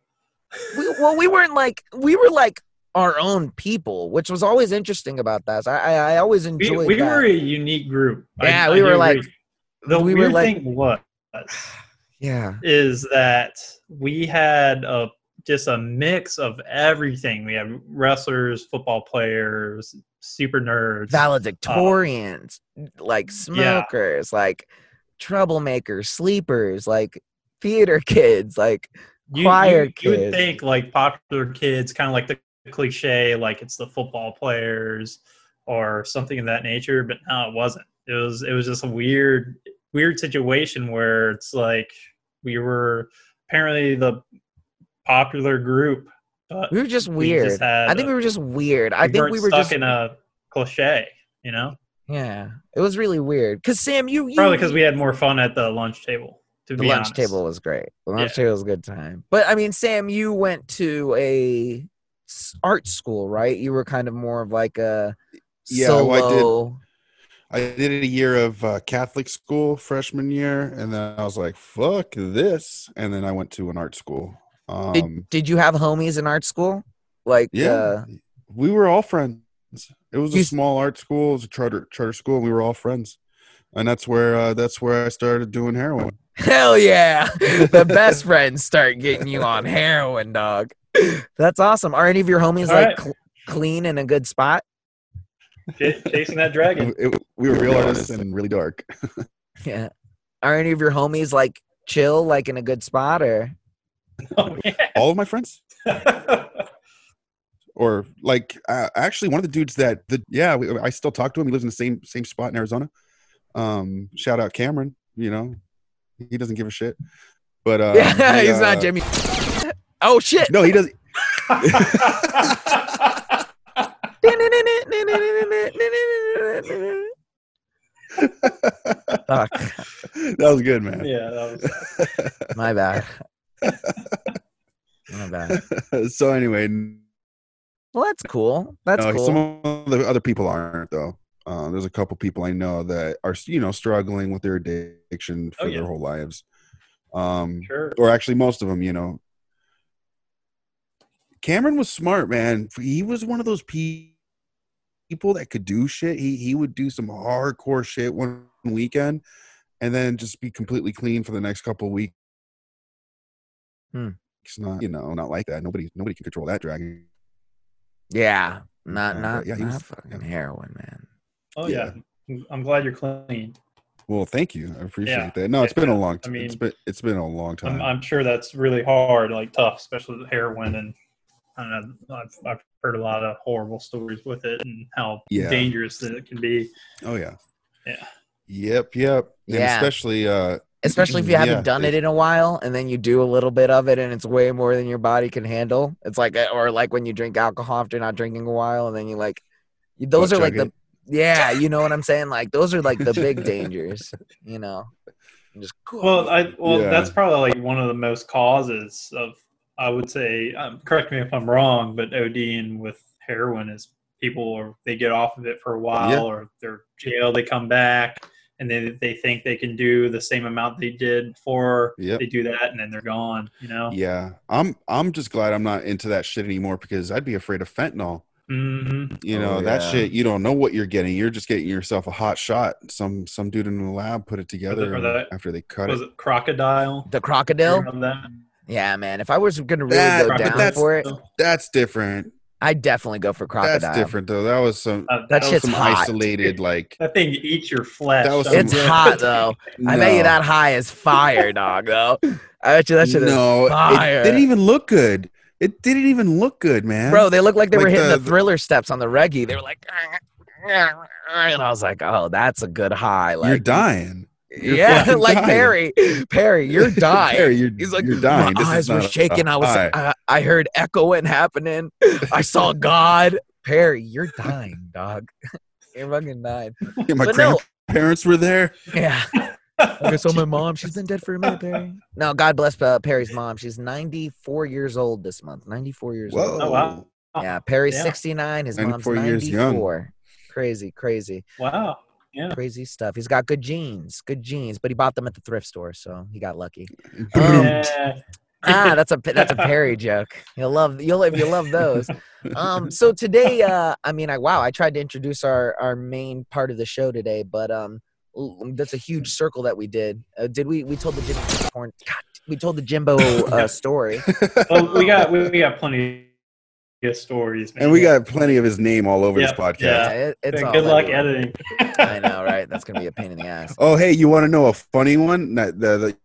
we, well, we weren't like we were like our own people, which was always interesting about that. I I, I always enjoyed we that. were a unique group. Yeah, I we do were like- agree. the we were weird like- thing was yeah, is that we had a just a mix of everything. We had wrestlers, football players, super nerds. valedictorians, uh, like smokers, like troublemakers, sleepers, like theater kids, like you, choir you, you would think like popular kids, kind of like the cliche, like it's the football players or something of that nature. But no, it wasn't. It was it was just a weird weird situation where it's like we were apparently the popular group, but we were just we weird. just had I think a- we were just weird. I think we were stuck just in a cliche, you know. yeah. It was really weird because Sam, you, you Probably because we had more fun at the lunch table. To the be lunch honest. table was great. The lunch Yeah. table was a good time. But I mean, Sam, you went to a art school, right? You were kind of more of like a Yeah, well, I did. I did a year of uh, Catholic school freshman year, and then I was like, "Fuck this!" And then I went to an art school. Um, Did, did you have homies in art school? Like, yeah, uh, we were all friends. It was a small art school. It was a charter charter school. And we were all friends, and that's where uh, that's where I started doing heroin. hell yeah. the best friends start getting you on heroin, dog. That's awesome. Are any of your homies All like right. cl- clean in a good spot? Ch- chasing that dragon. It- it- we were real artists and really dark. Yeah. Are any of your homies like chill, like in a good spot, or Oh, yeah. All of my friends, or like uh, actually one of the dudes that the yeah, we, I still talk to him. He lives in the same same spot in Arizona. Um, shout out Cameron. You know, he doesn't give a shit. But uh, yeah, he, he's not uh, Jimmy. Oh shit! No, he doesn't. Fuck. that was good, man. yeah, that was, My bad. My bad. so anyway, Well, that's cool. That's no, cool. some of the other people aren't though. Uh, there's a couple people I know that are you know struggling with their addiction for Oh, yeah. their whole lives. Um, sure. or actually most of them, you know. Cameron was smart, man. He was one of those pe- people that could do shit. He he would do some hardcore shit one weekend, and then just be completely clean for the next couple of weeks. Hmm. It's not, you know, not like that. Nobody nobody can control that dragon. yeah, not Uh, not yeah, he not was- fucking yeah. heroin, man. Oh yeah. yeah. I'm glad you're clean. Well, thank you. I appreciate Yeah. that. No, it's been a long I time. mean- it's been it's been a long time. I'm, I'm sure that's really hard, like tough, especially with heroin. And I don't know, I've, I've heard a lot of horrible stories with it and how Yeah. dangerous that it can be. oh yeah. Yeah. Yep. Yep. And Yeah. especially uh Especially if you haven't Yeah, done it it- in a while, and then you do a little bit of it, and it's way more than your body can handle. It's like, or like when you drink alcohol after not drinking a while, and then you like, those Butt are like chug the, yeah, you know what I'm saying? Like those are like the big dangers, you know. Just Well, I well, Yeah. that's probably like one of the most causes of. I would say, um, correct me if I'm wrong, but ODing with heroin is people or they get off of it for a while Yeah. or they're jail, they come back and they they think they can do the same amount they did before Yep. they do that and then they're gone. You know. yeah. I'm I'm just glad I'm not into that shit anymore because I'd be afraid of fentanyl. hmm You Oh, know, that yeah. shit you don't know what you're getting. You're just getting yourself a hot shot. Some some dude in the lab put it together or and that- after they cut Was it. it crocodile? the crocodile. That? Yeah, man. If I was gonna really That- go down for it, That's different. I'd definitely go for crocodile. That's different though. That was some Uh, That that was shit's some hot. isolated like That thing eats your flesh. That was It's some- hot though. I bet you that high is fire, dog. Though. I bet you that shit is no, fire. it didn't even look good. It didn't even look good, man. Bro, they looked like they were hitting the, the- thriller steps on the reggae. They were like, and I was like, oh, that's a good high. Like, you're dying. You're yeah, fucking like dying. Perry, Perry, you're dying. Harry, you're, He's like, you're dying. my This eyes were shaking. I was. I, I heard echoing happening. I saw God. Perry, you're dying, dog. you're fucking dying. Yeah, my but no. grandparents were there. Yeah. I saw my mom. She's been dead for a minute, Perry. No, God bless uh, Perry's mom. She's 94 years old this month. 94 years old. Whoa. Oh, wow. Yeah, Perry's Yeah. 69. His mom's 94 years young. 94. Crazy, crazy, Wow. Yeah. crazy stuff. He's got good jeans, good jeans, but he bought them at the thrift store, so he got lucky. Um, Yeah. ah, that's a that's a Perry joke. You'll love you'll you love those. Um, so today, uh, I mean, I wow, I tried to introduce our our main part of the show today, but um, that's a huge circle that we did. Uh, did we? We told the Jimbo porn. God, we told the Jimbo uh, story. well, we got we, we got plenty of stories, man. and we got plenty of his name all over this podcast. yeah. it- it's all good luck everywhere. editing. I know, right? That's gonna be a pain in the ass. Oh, hey, you want to know a funny one that the, the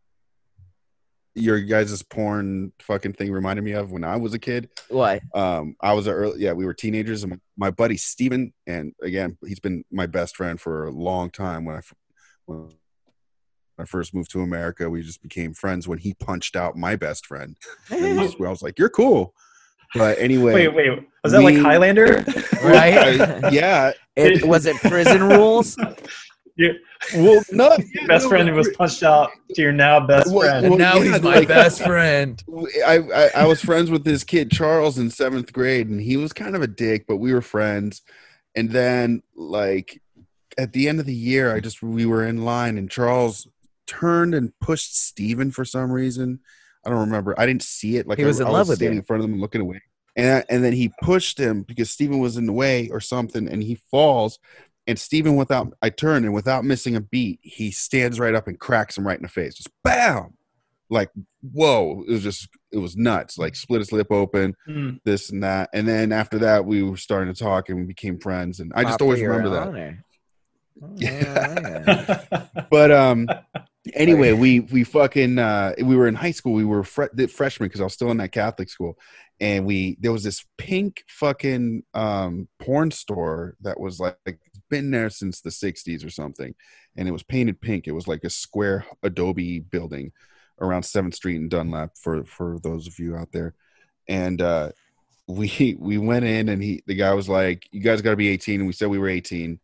your guys' porn fucking thing reminded me of when I was a kid? Why? Um, I was a early, yeah, we were teenagers, and my buddy Steven, and again, he's been my best friend for a long time. When I f- when I first moved to America, we just became friends when he punched out my best friend. And we just, I was like, "You're cool," but anyway, Wait, wait. Was that like Highlander? Right? I- yeah. It was it prison rules. Your Well, no, best friend was punched out to your now best Well, friend. well, now yeah, he's my like- best friend. I, I I was friends with this kid Charles in seventh grade, and he was kind of a dick, but we were friends. And then, like at the end of the year, I just we were in line, and Charles turned and pushed Steven for some reason. I don't remember. I didn't see it. Like He was I, in I love with standing you. in front of them and looking away. And and then he pushed him because Steven was in the way or something, and he falls. And Steven, without I turn and without missing a beat, he stands right up and cracks him right in the face. Just bam! Like whoa! It was just it was nuts. Like split his lip open, Hmm. this and that. And then after that, we were starting to talk and we became friends. And I just Pop always remember that. honor. Oh, Yeah. yeah. But um, anyway, we we fucking uh, we were in high school. We were fre- the freshmen because I was still in that Catholic school, and we there was this pink fucking um porn store that was like, like been there since the '60s or something, and it was painted pink. It was like a square Adobe building around Seventh Street in Dunlap for for those of you out there, and uh, we we went in and he the guy was like, "You guys got to be 18," and we said we were 18,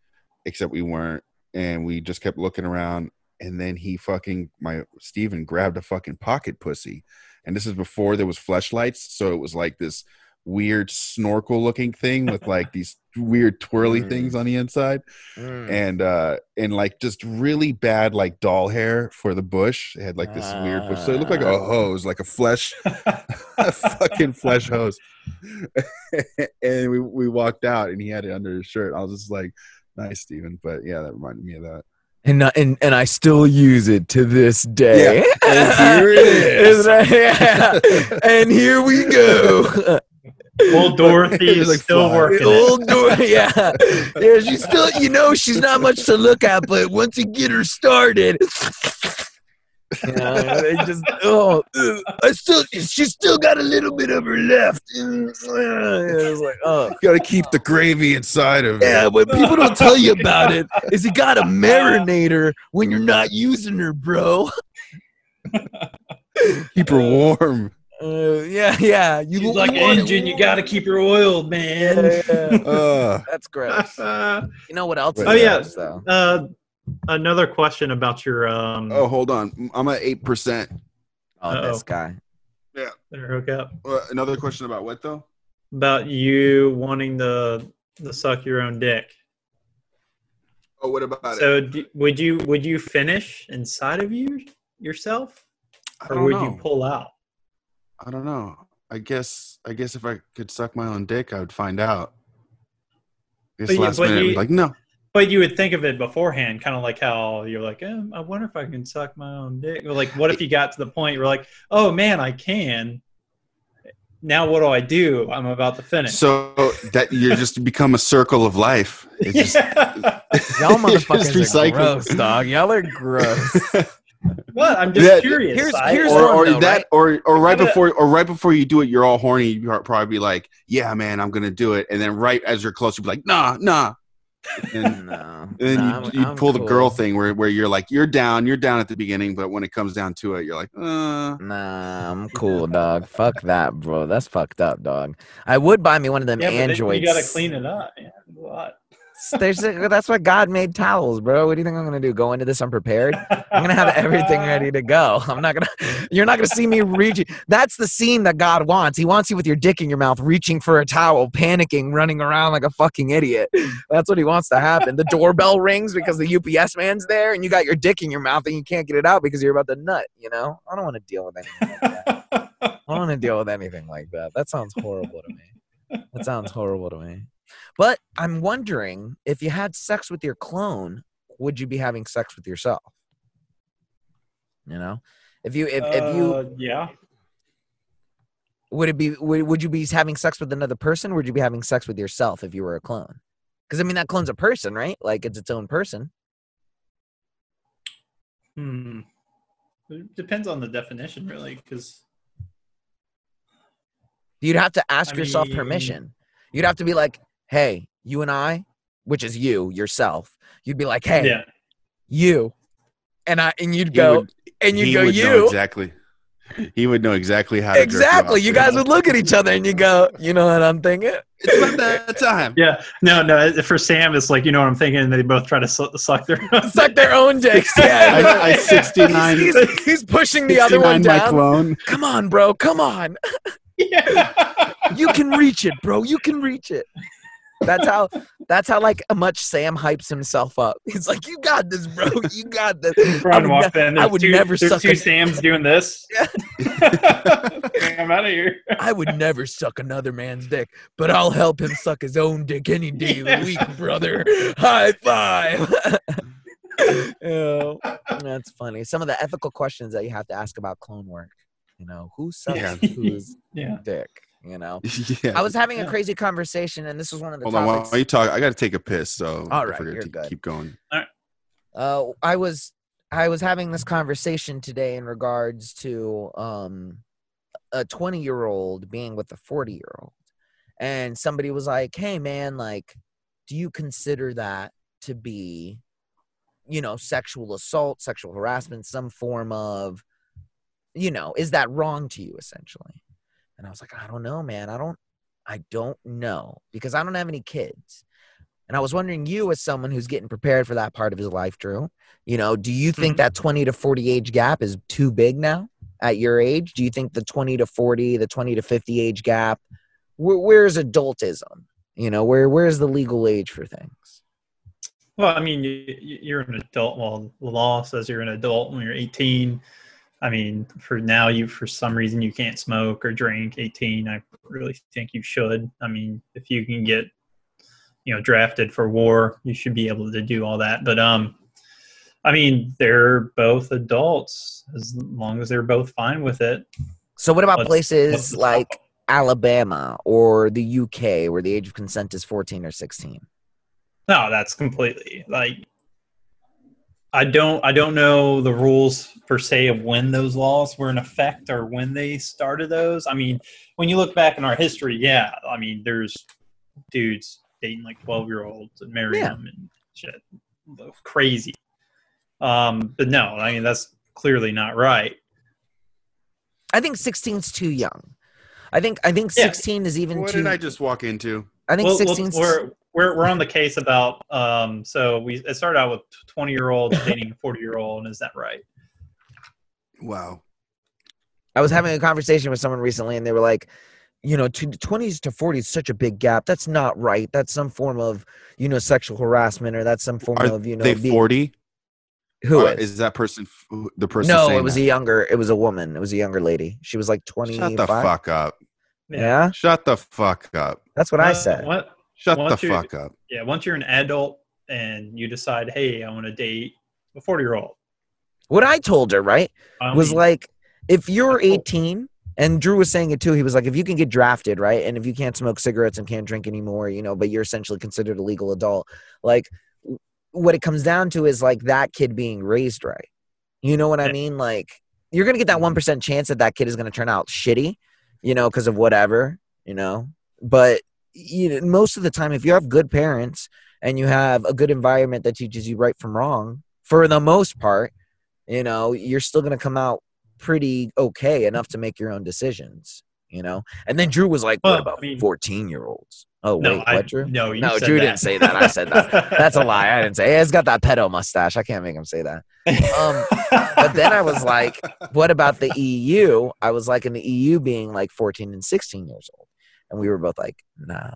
except we weren't, and we just kept looking around and then he fucking my Steven grabbed a fucking pocket pussy. And this is before there was fleshlights, so it was like this weird snorkel looking thing with like these weird twirly Mm. things on the inside Mm. and uh and like just really bad like doll hair for the bush it had like this weird bush so it looked like a Ah. hose like a flesh a fucking flesh hose and we we walked out and he had it under his shirt i was just like nice Steven. but yeah that reminded me of that and, uh, and and I still use it to this day. And here it is. Yeah. And here we go. Old Dorothy It's is like still fly. working. Old Dor- yeah, yeah. She's still, you know, she's not much to look at, but once you get her started, you know, they just oh, I still, she's still got a little bit of her left. It's like, oh, You gotta keep the gravy inside of it. yeah. What people don't tell you about it is you got to marinate her when you're not using her, bro. Keep her warm. Uh, yeah, yeah. You, She's you like want it engine. You got to keep her oiled, man. Yeah, yeah. Uh, That's gross. You know what else? Oh, yeah. gross, though? uh, another question about your um. oh, hold on. I'm at eight percent. Oh, Uh-oh. this guy. Yeah. There, hook up Uh, another question about what though? about you wanting to to suck your own dick. Oh, what about it? So would you would you finish inside of you yourself, I or don't would know. you pull out? I don't know. I guess. I guess if I could suck my own dick, I would find out. This guess you- last but minute, you- like, no. But you would think of it beforehand, kind of like how you're like, eh, I wonder if I can suck my own dick. Or like, what if you got to the point where you're like, oh man, I can. Now what do I do? I'm about to finish. So that you just become a circle of life. It just, yeah. Y'all You just motherfuckers are recycle. gross, dog. Y'all are gross. what? I'm just Yeah, curious. here's- here's or, or though, that, right? or or right gotta- before, or right before you do it, you're all horny. You would probably be like, "Yeah, man, I'm gonna do it," and then right as you're close, you'd be like, "Nah, nah," and, no. and then no, you I'm- you I'm pull the girl thing where where you're like, you're down, you're down at the beginning, but when it comes down to it, you're like, uh, Nah, I'm cool, dog. Fuck that, bro. That's fucked up, dog. I would buy me one of them yeah, but androids. you got to clean it up. Man. What? There's a, that's why God made towels, bro. What do you think I'm gonna do? Go into this unprepared? I'm gonna have everything ready to go. I'm not gonna. You're not gonna see me reaching. That's the scene that God wants. He wants you with your dick in your mouth, reaching for a towel, panicking, running around like a fucking idiot. That's what he wants to happen. The doorbell rings because the UPS man's there, and you got your dick in your mouth, and you can't get it out because you're about to nut. You know? I don't want to deal with anything like that. I don't want to deal with anything like that. That sounds horrible to me. That sounds horrible to me. But I'm wondering if you had sex with your clone, would you be having sex with yourself? You know, if you if, if you Uh, yeah. would it be would, would you be having sex with another person? Or would you be having sex with yourself if you were a clone? Because I mean that clone's a person, right? Like it's its own person. Hmm. It depends on the definition, really, because You'd have to ask I yourself mean- permission. You'd have to be like, "Hey, you and I," which is you yourself. You'd be like, "Hey, yeah. you," and I and you'd he go would, and you'd he go, would know "You." exactly. He would know exactly how. To Exactly. off, You guys would look at each other and you go, "You know what I'm thinking?" It's about that time. Yeah, no, no. For Sam, it's like you know what I'm thinking. They both try to suck their Suck their own dicks. Yeah. I, I 69, he's, he's pushing the other one down. clone. Come on, bro. Come on. yeah. You can reach it, bro. You can reach it. That's how. That's how like much Sam hypes himself up. He's like, "You got this, bro. You got this." I Bryan would walked in. I There's would two, never there's suck two a- Sams doing this. I'm out of here. I would never suck another man's dick, but I'll help him suck his own dick any day of the week, brother. High five. oh, that's funny. Some of the ethical questions that you have to ask about clone work. You know, who sucks Yeah. whose Yeah. dick? You know, yeah. I was having a crazy conversation, and this was one of the Hold on, while topics. you talk, I got to take a piss. So All I right, forget you're to good. keep going. uh, I was I was having this conversation today in regards to um, a 20 year old being with a 40 year old, and somebody was like, "Hey, man, like, do you consider that to be, you know, sexual assault, sexual harassment, some form of, you know, is that wrong to you, essentially?" And I was like, "I don't know, man. I don't, I don't know because I don't have any kids." And I was wondering, you as someone who's getting prepared for that part of his life, Drew, you know, do you think Mhm. that 20 to 40 age gap is too big now at your age? Do you think the 20 to 40, the 20 to 50 age gap, where, where's adultism? You know, where where's the legal age for things? Well, I mean, you, you- you're an adult. Well, the law says you're an adult when you're 18. I mean, for now, you for some reason you can't smoke or drink. 18, I really think you should. I mean, if you can get, you know, drafted for war, you should be able to do all that. But um, I mean, they're both adults as long as they're both fine with it. So what about places like? Alabama or the UK where the age of consent is 14 or 16. No, that's completely like I don't I don't know the rules per se of when those laws were in effect or when they started those. I mean, when you look back in our history, yeah, I mean, there's dudes dating like 12 year olds and marrying Yeah. them and shit, crazy. Um, but no, I mean that's clearly not right. I think 16's too young. I think I think Yeah. 16 is even What too did I just walk into? I think Well, well, 16 's we're we're we're on the case about um. So we it started out with 20 year olds dating a 40 year old, and is that right? Wow. I was having a conversation with someone recently, and they were like, you know, to 20s to 40s is such a big gap. That's not right. That's some form of, you know, sexual harassment, or that's some form Are of, you know, they forty? who Or is? is that person f- the person? No, it was that? a younger. It was a woman. It was a younger lady. She was like 20 Shut the fuck up. Yeah, Shut the fuck up. that's what I said. What? Shut Once the fuck up. Yeah, once you're an adult and you decide, hey, I want to date a 40 year old, What I told her, right, was like, if you're 18, and Drew was saying it too. He was like, if you can get drafted, right, and if you can't smoke cigarettes and can't drink anymore, you know, but you're essentially considered a legal adult, like, what it comes down to is like that kid being raised right. You know what I mean? Like, you're gonna get that one percent chance that that kid is gonna turn out shitty, you know, because of whatever, you know. But you know, most of the time, if you have good parents and you have a good environment that teaches you right from wrong, for the most part, you know, you're still gonna come out pretty okay enough to make your own decisions, you know. And then Drew was like, "What Well, about I mean- 14 year olds?" Oh no, wait, I, what, Drew? no, you No, Drew that. didn't say that. I said that. That's a lie. I didn't say. Hey, it's got that pedo mustache. I can't make him say that. Um, but then I was like, what about the EU? I was like, in the EU being like 14 and 16 years old. And we were both like, nah.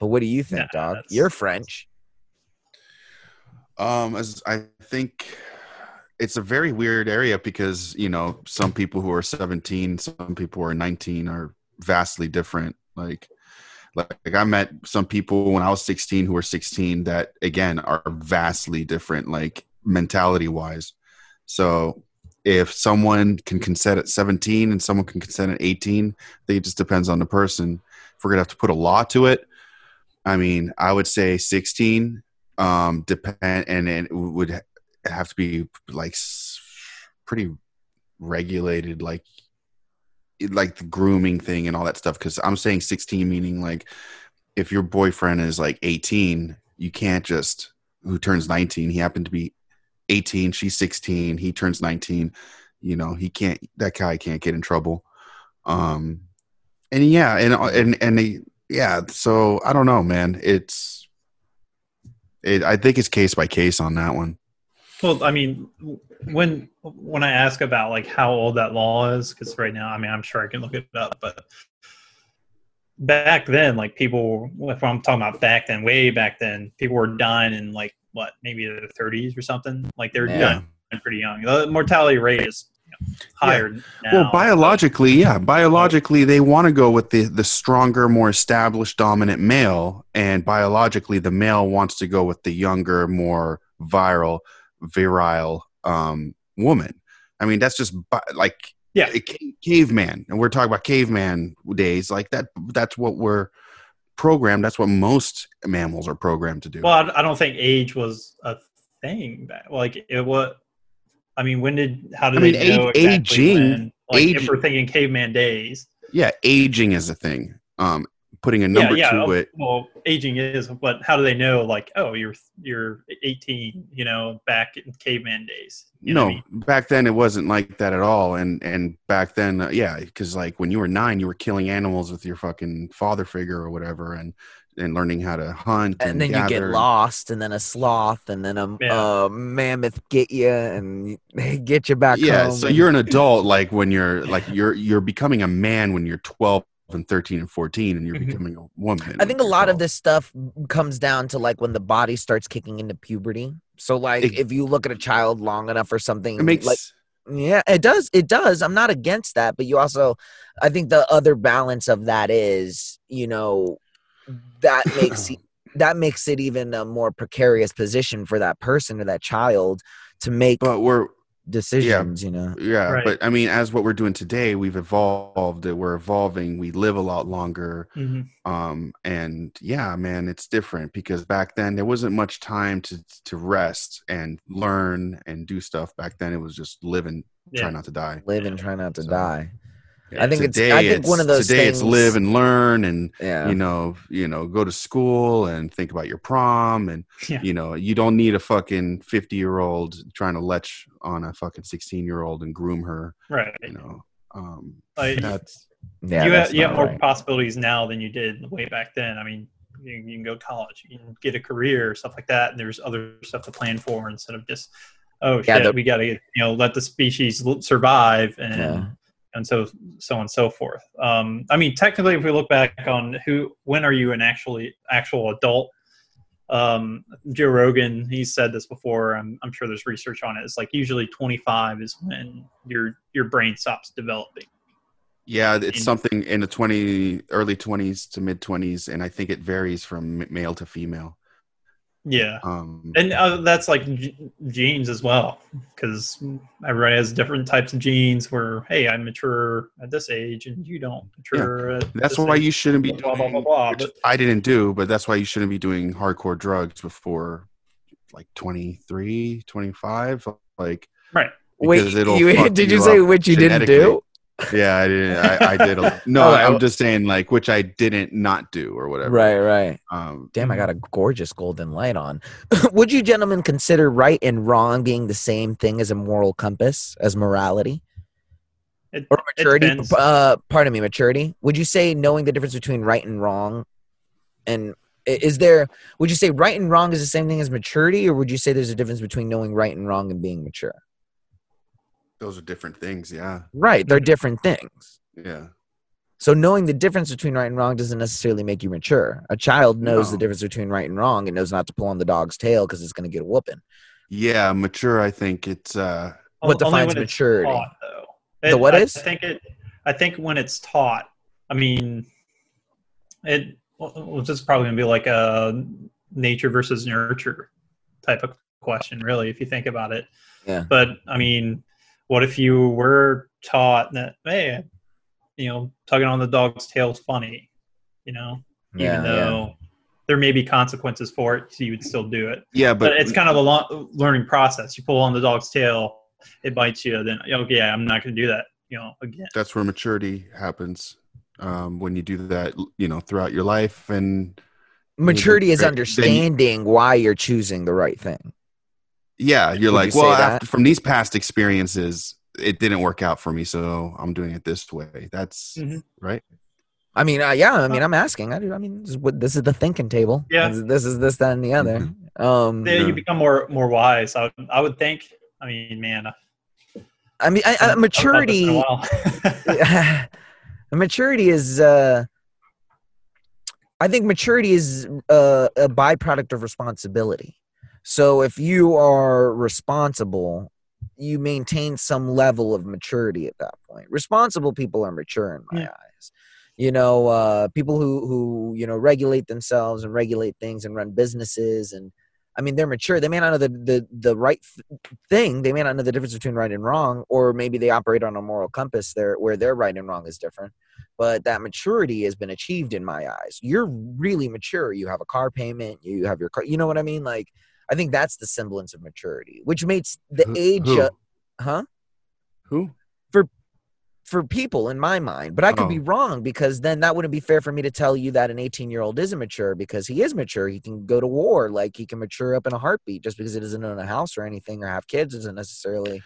But what do you think, Nah, dog? that's- You're French. Um, as I think it's a very weird area because you know some people who are 17, some people who are 19 are vastly different. Like, like, like I met some people when I was 16 who were 16 that again are vastly different, like mentality wise. So if someone can consent at 17 and someone can consent at 18, I think it just depends on the person. We're gonna have to put a law to it, I mean, I would say 16 um depend and, and it would have to be like pretty regulated like like the grooming thing and all that stuff because i'm saying 16 meaning like if your boyfriend is like 18 you can't just who turns 19 he happened to be 18 she's 16 he turns 19 you know he can't that guy can't get in trouble. Um and yeah and and and they, yeah so i don't know man it's it, I think it's case by case on that one. Well, I mean, when when I ask about like how old that law is, because right now, I mean, I'm sure I can look it up, but back then, like people, if I'm talking about back then, way back then, people were dying in like what, maybe the 30s or something. Like they're Yeah. dying pretty young. The mortality rate is higher now. Well, biologically, yeah, biologically they want to go with the the stronger, more established dominant male, and biologically the male wants to go with the younger, more viral, virile um, woman. I mean, that's just like Yeah. caveman, and we're talking about caveman days. Like that, that's what we're programmed. That's what most mammals are programmed to do. Well, I, don't think age was a thing. Back, like it was. I mean, when did? How did I mean, they know age- exactly aging- when? Like, age- if we're thinking caveman days. yeah, aging is a thing. Um, putting a number yeah, yeah. to it. Well, aging is, but how do they know? Like, oh, you're you're 18. You know, back in caveman days. You know no, what I mean? back then it wasn't like that at all. And and back then, uh, yeah, because like when you were nine, you were killing animals with your fucking father figure or whatever, and and learning how to hunt. And, And then you get lost, and then a sloth, and then a, Yeah. a mammoth get you and they get you back Yeah, home. so you're an adult like when you're like you're you're becoming a man when you're 12 and 13 and 14, and you're Mhm. becoming a woman. I think a you're lot of this stuff comes down to like when the body starts kicking into puberty. So like It- if you look at a child long enough or something, it makes like yeah, it does. It does. I'm not against that, but you also, I think the other balance of that is, you know, that makes it- that makes it even a more precarious position for that person or that child to make. but we're decisions. You know. Yeah, Right. but I mean, as what we're doing today, we've evolved. We're evolving. We live a lot longer. Mhm. Um, and yeah, man, it's different because back then there wasn't much time to to rest and learn and do stuff. Back then, it was just live and try not to die. Live and try not to So, die. Yeah, I think it's- I think one of those today it's live and learn and Yeah. you know you know go to school and think about your prom and Yeah. you know you don't need a fucking 50 year old trying to lech on a fucking 16 year old and groom her Right. you know um Like, that's yeah. you that's have, you have more right. possibilities now than you did way back then. I mean, you, you can go to college, you can get a career, stuff like that. And there's other stuff to plan for instead of just, oh Yeah, shit, the- we got to you know let the species survive and Yeah. And so so on and so forth. Um, I mean, technically, if we look back on who, when are you an actually actual adult? Um, Joe Rogan, he said this before. I'm, I'm sure there's research on it. It's like usually 25 is when your your brain stops developing. yeah it's In- something in the 20 early 20s to mid 20s and i think it varies from male to female Yeah. um and uh, that's like g- genes as well because everybody has different types of genes where hey i mature at this age and you don't mature at that's this why age. you shouldn't be Blah, blah, blah, doing, blah, which but- i didn't do but that's why you shouldn't be doing hardcore drugs before like 23 25 like right Wait, you, did you, you say up which you didn't do? Genetically. yeah i didn't i, I did a, no Oh, i'm I- just saying like which i didn't not do or whatever Right, right. um Damn, I got a gorgeous golden light on. Would you gentlemen consider right and wrong being the same thing as a moral compass, as morality? it, Or maturity? depends. Uh, pardon me, maturity. Would you say knowing the difference between right and wrong? And is there, would you say right and wrong is the same thing as maturity, or would you say there's a difference between knowing right and wrong and being mature? Those are different things yeah Right, they're different things. yeah So knowing the difference between right and wrong doesn't necessarily make you mature. A child knows the difference between right and wrong and knows not to pull on the dog's tail because it's going to get a whooping. yeah mature i think it's uh what Only defines maturity? taught, though. The It- what I is? think it. I think when it's taught. I mean, it. Well, well, this is probably gonna be like a nature versus nurture type of question, really, if you think about it. Yeah. But I mean, what if you were taught that, hey, you know, tugging on the dog's tail is funny, you know, even Yeah, yeah. though there may be consequences for it, so you would still do it yeah but, but, it's kind of a lo- learning process. You pull on the dog's tail, it bites you. Then okay, yeah, I'm not going to do that. You know, again. that's where maturity happens um when you do that you know throughout your life and Maturity is Then you- understanding why you're choosing the right thing. Yeah you're Would like you well after, from these past experiences it didn't work out for me so i'm doing it this way that's Mhm. right I mean, uh, yeah. I mean, I'm asking. I, do- I mean, this is, what, this is the thinking table. Yeah. This, this is this, that, and the other. Um, Then Yeah. you become more more wise. I would, I would think. I mean, man, I- I mean, I, I, I've thought this in a maturity. while. maturity is. Uh, I think maturity is uh, a byproduct of responsibility. So if you are responsible, you maintain some level of maturity at that point. Responsible people are mature in my Yeah. eyes. You know, uh, people who who you know regulate themselves and regulate things and run businesses and I mean they're mature. They may not know the the, the right th- thing. They may not know the difference between right and wrong, or maybe they operate on a moral compass there where their right and wrong is different. But that maturity has been achieved in my eyes. You're really mature. You have a car payment. You have your car. You know what I mean? Like I think that's the semblance of maturity, which makes the Who- age, who? uh, huh? who For for people in my mind, but I could be Oh. wrong because then that wouldn't be fair for me to tell you that an 18 year old isn't mature because he is mature. He can go to war, like he can mature up in a heartbeat. Just because he doesn't own a house or anything or have kids doesn't necessarily.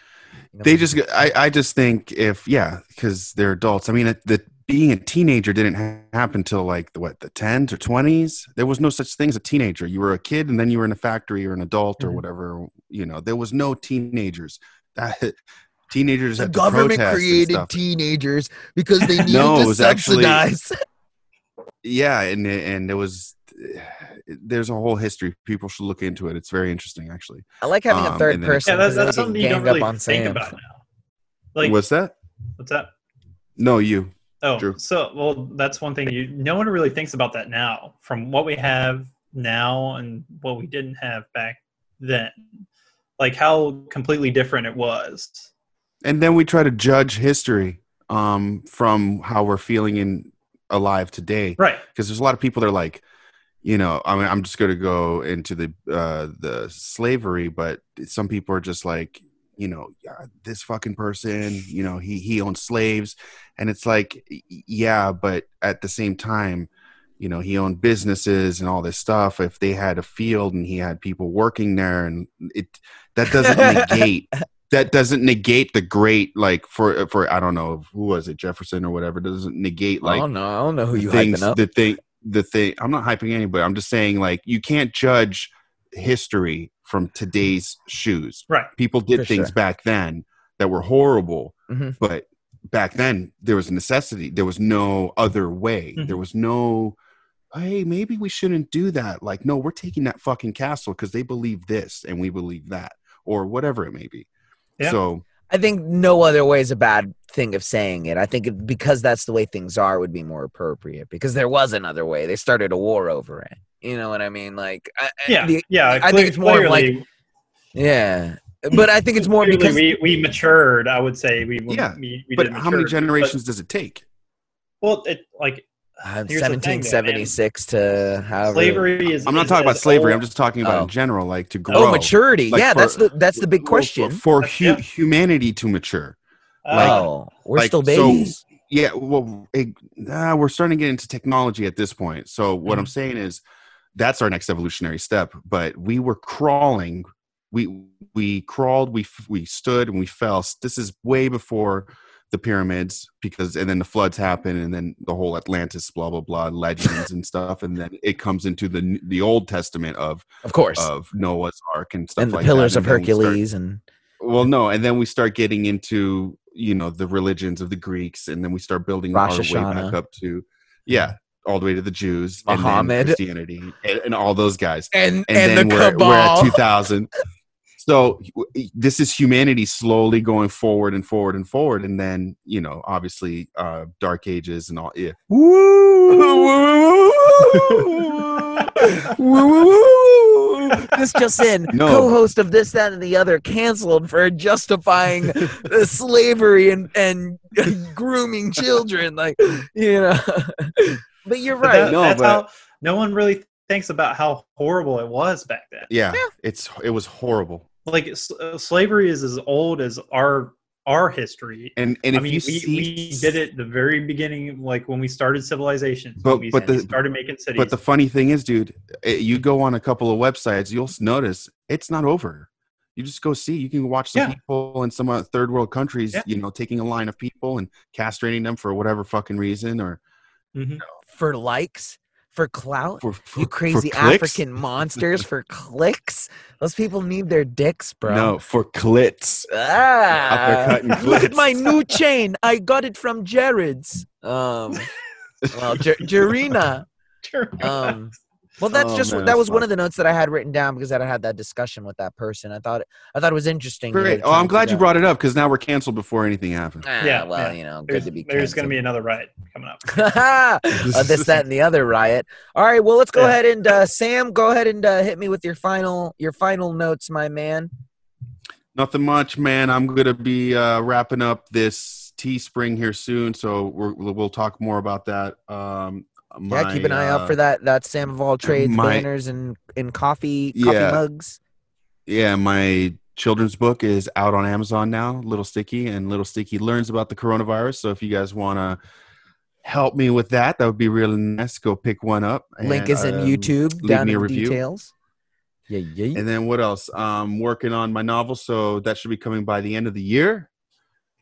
You know, they just i i just think if yeah because they're adults i mean the being a teenager didn't ha- happen till like the what the 10s or 20s there was no such thing as a teenager you were a kid and then you were in a factory or an adult or Mhm. whatever you know there was no teenagers that teenagers the had to government protest and created stuff. teenagers because they needed No, it to was actually- subsidize. yeah and and there was there's a whole history people should look into it it's very interesting actually I like having a Um, third then person. yeah, that's, 'cause then that's we can something you don't really think Sam. about now. Like, what's that what's that? no you Oh, Drew. so well, that's one thing. You no one really thinks about that now. From what we have now and what we didn't have back then, like how completely different it was. and then we try to judge history um, from how we're feeling in alive today. Right. because there's a lot of people that are like, you know, I mean, I'm just going to go into the uh, the slavery, but some people are just like, you know, this fucking person, you know, he he owned slaves, and it's like, yeah, but at the same time, you know, he owned businesses and all this stuff. If they had a field and he had people working there, and it that doesn't negate that doesn't negate the great like for for I don't know who was it Jefferson or whatever doesn't negate like I don't know. I don't know who you things hyping up. the thing the thing i'm not hyping anybody i'm just saying like you can't judge history from today's shoes Right. people did For things sure. back then that were horrible Mhm. but back then there was a necessity there was no other way Mhm. there was no hey maybe we shouldn't do that like no we're taking that fucking castle because they believe this and we believe that or whatever it may be Yeah. so I think no other way is a bad thing of saying it. I think it, because that's the way things are would be more appropriate because there was another way. They started a war over it. You know what I mean? Like, I, I- Yeah. the- yeah. I think it's more of like- yeah. But I think it's more because we, we matured. I would say we. Yeah, We, we but did how many mature. generations does it take well, it like uh, Here's the thing, 1776 to however. slavery is. i'm not is talking about as slavery i'm just talking about Oh. in general like to grow Oh, maturity. Like yeah, for- that's the that's the big question. for, for Uh, hu- yeah. humanity to mature Uh, oh, we're like, still so- babies. yeah well it, uh, we're starting to get into technology at this point so what Mm-hmm. i'm saying is that's our next evolutionary step but we were crawling we we crawled we we stood and we fell this is way before the pyramids because and then the floods happen and then the whole atlantis blah blah blah legends and stuff and then it comes into the the old testament of of course. of noah's ark and stuff and the like pillars that of And then we start- Hercules and well no and then we start getting into you know the religions of the greeks and then we start building Rosh our way back up to yeah all the way to the jews and Muhammad. christianity and, and all those guys and and, and, then the we're, we're at cabal. 2000 so this is humanity slowly going forward and forward and forward and then you know obviously uh dark ages and all yeah. This just in. No. co-host of this that and the other canceled for justifying slavery and and grooming children like you know. But you're right that- No, that's but- how no one really thinks about how horrible it was back then. yeah. it's it was horrible Like s- uh, slavery is as old as our our history. and and I if mean, you we, see we did it the very beginning, like when we started civilization. But- but the- started making cities. But the funny thing is, dude, eh, you go on a couple of websites, you'll notice it's not over. You just go see. You can watch some Yeah. people in some uh, third world countries, Yeah. you know, taking a line of people and castrating them for whatever fucking reason, or Mhm. for likes for clout for, for you crazy clicks. african monsters for clicks those people need their dicks bro No, for clits. Ah, cutting look at my new chain. I got it from Jared's. Um, well, Jer- Jarina. Um, well, that's Oh, just man, that that's was one of the notes that I had written down because I had that discussion with that person. I thought I thought it was interesting. you know, Great. Oh, I'm glad you brought it up because now we're canceled before anything happens. Ah, Yeah, well, yeah. you know, good There's, to be. there's going to be another riot coming up. uh, this, that, and the other riot. All right. Well, let's go Yeah. ahead and uh, Sam, go ahead and uh, hit me with your final your final notes, my man. Nothing much, man. I'm gonna be uh, wrapping up this Teespring here soon, so we're, we'll talk more about that. Um, yeah, keep an my, eye out uh, for that that Sam of all trades my- banners and in coffee coffee Yeah. mugs. Yeah, my children's book is out on Amazon now, Little Sticky, and Little Sticky learns about the coronavirus. So if you guys want to help me with that, that would be really nice. Go pick one up. Link and, is in um, YouTube leave down me in a review. details. Yeah, yeah. And then what else? I'm working on my novel, so that should be coming by the end of the year.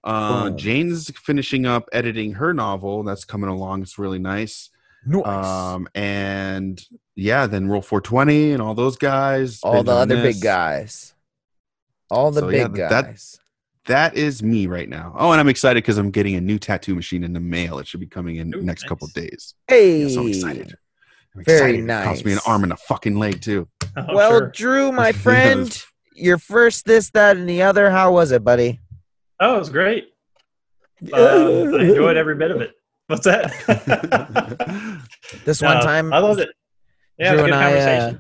Uh, Boom. Jane's finishing up editing her novel. That's coming along. It's really nice. Nice. Um, and yeah, then Roll 420 and all those guys. All the doing other big guys. All the So, yeah, big that- guys. That is me right now. Oh, and I'm excited because I'm getting a new tattoo machine in the mail. It should be coming in Ooh, next nice. couple days. hey. Yeah, so I'm excited. I'm Very excited. It cost me an arm and a fucking leg too. Oh, well, sure. Drew, my Yes. friend, your first this, that, and the other. How was it, buddy? oh, it was great. Um, I enjoyed every bit of it. What's that? This one time, I loved it. Yeah, Drew was and good I, uh.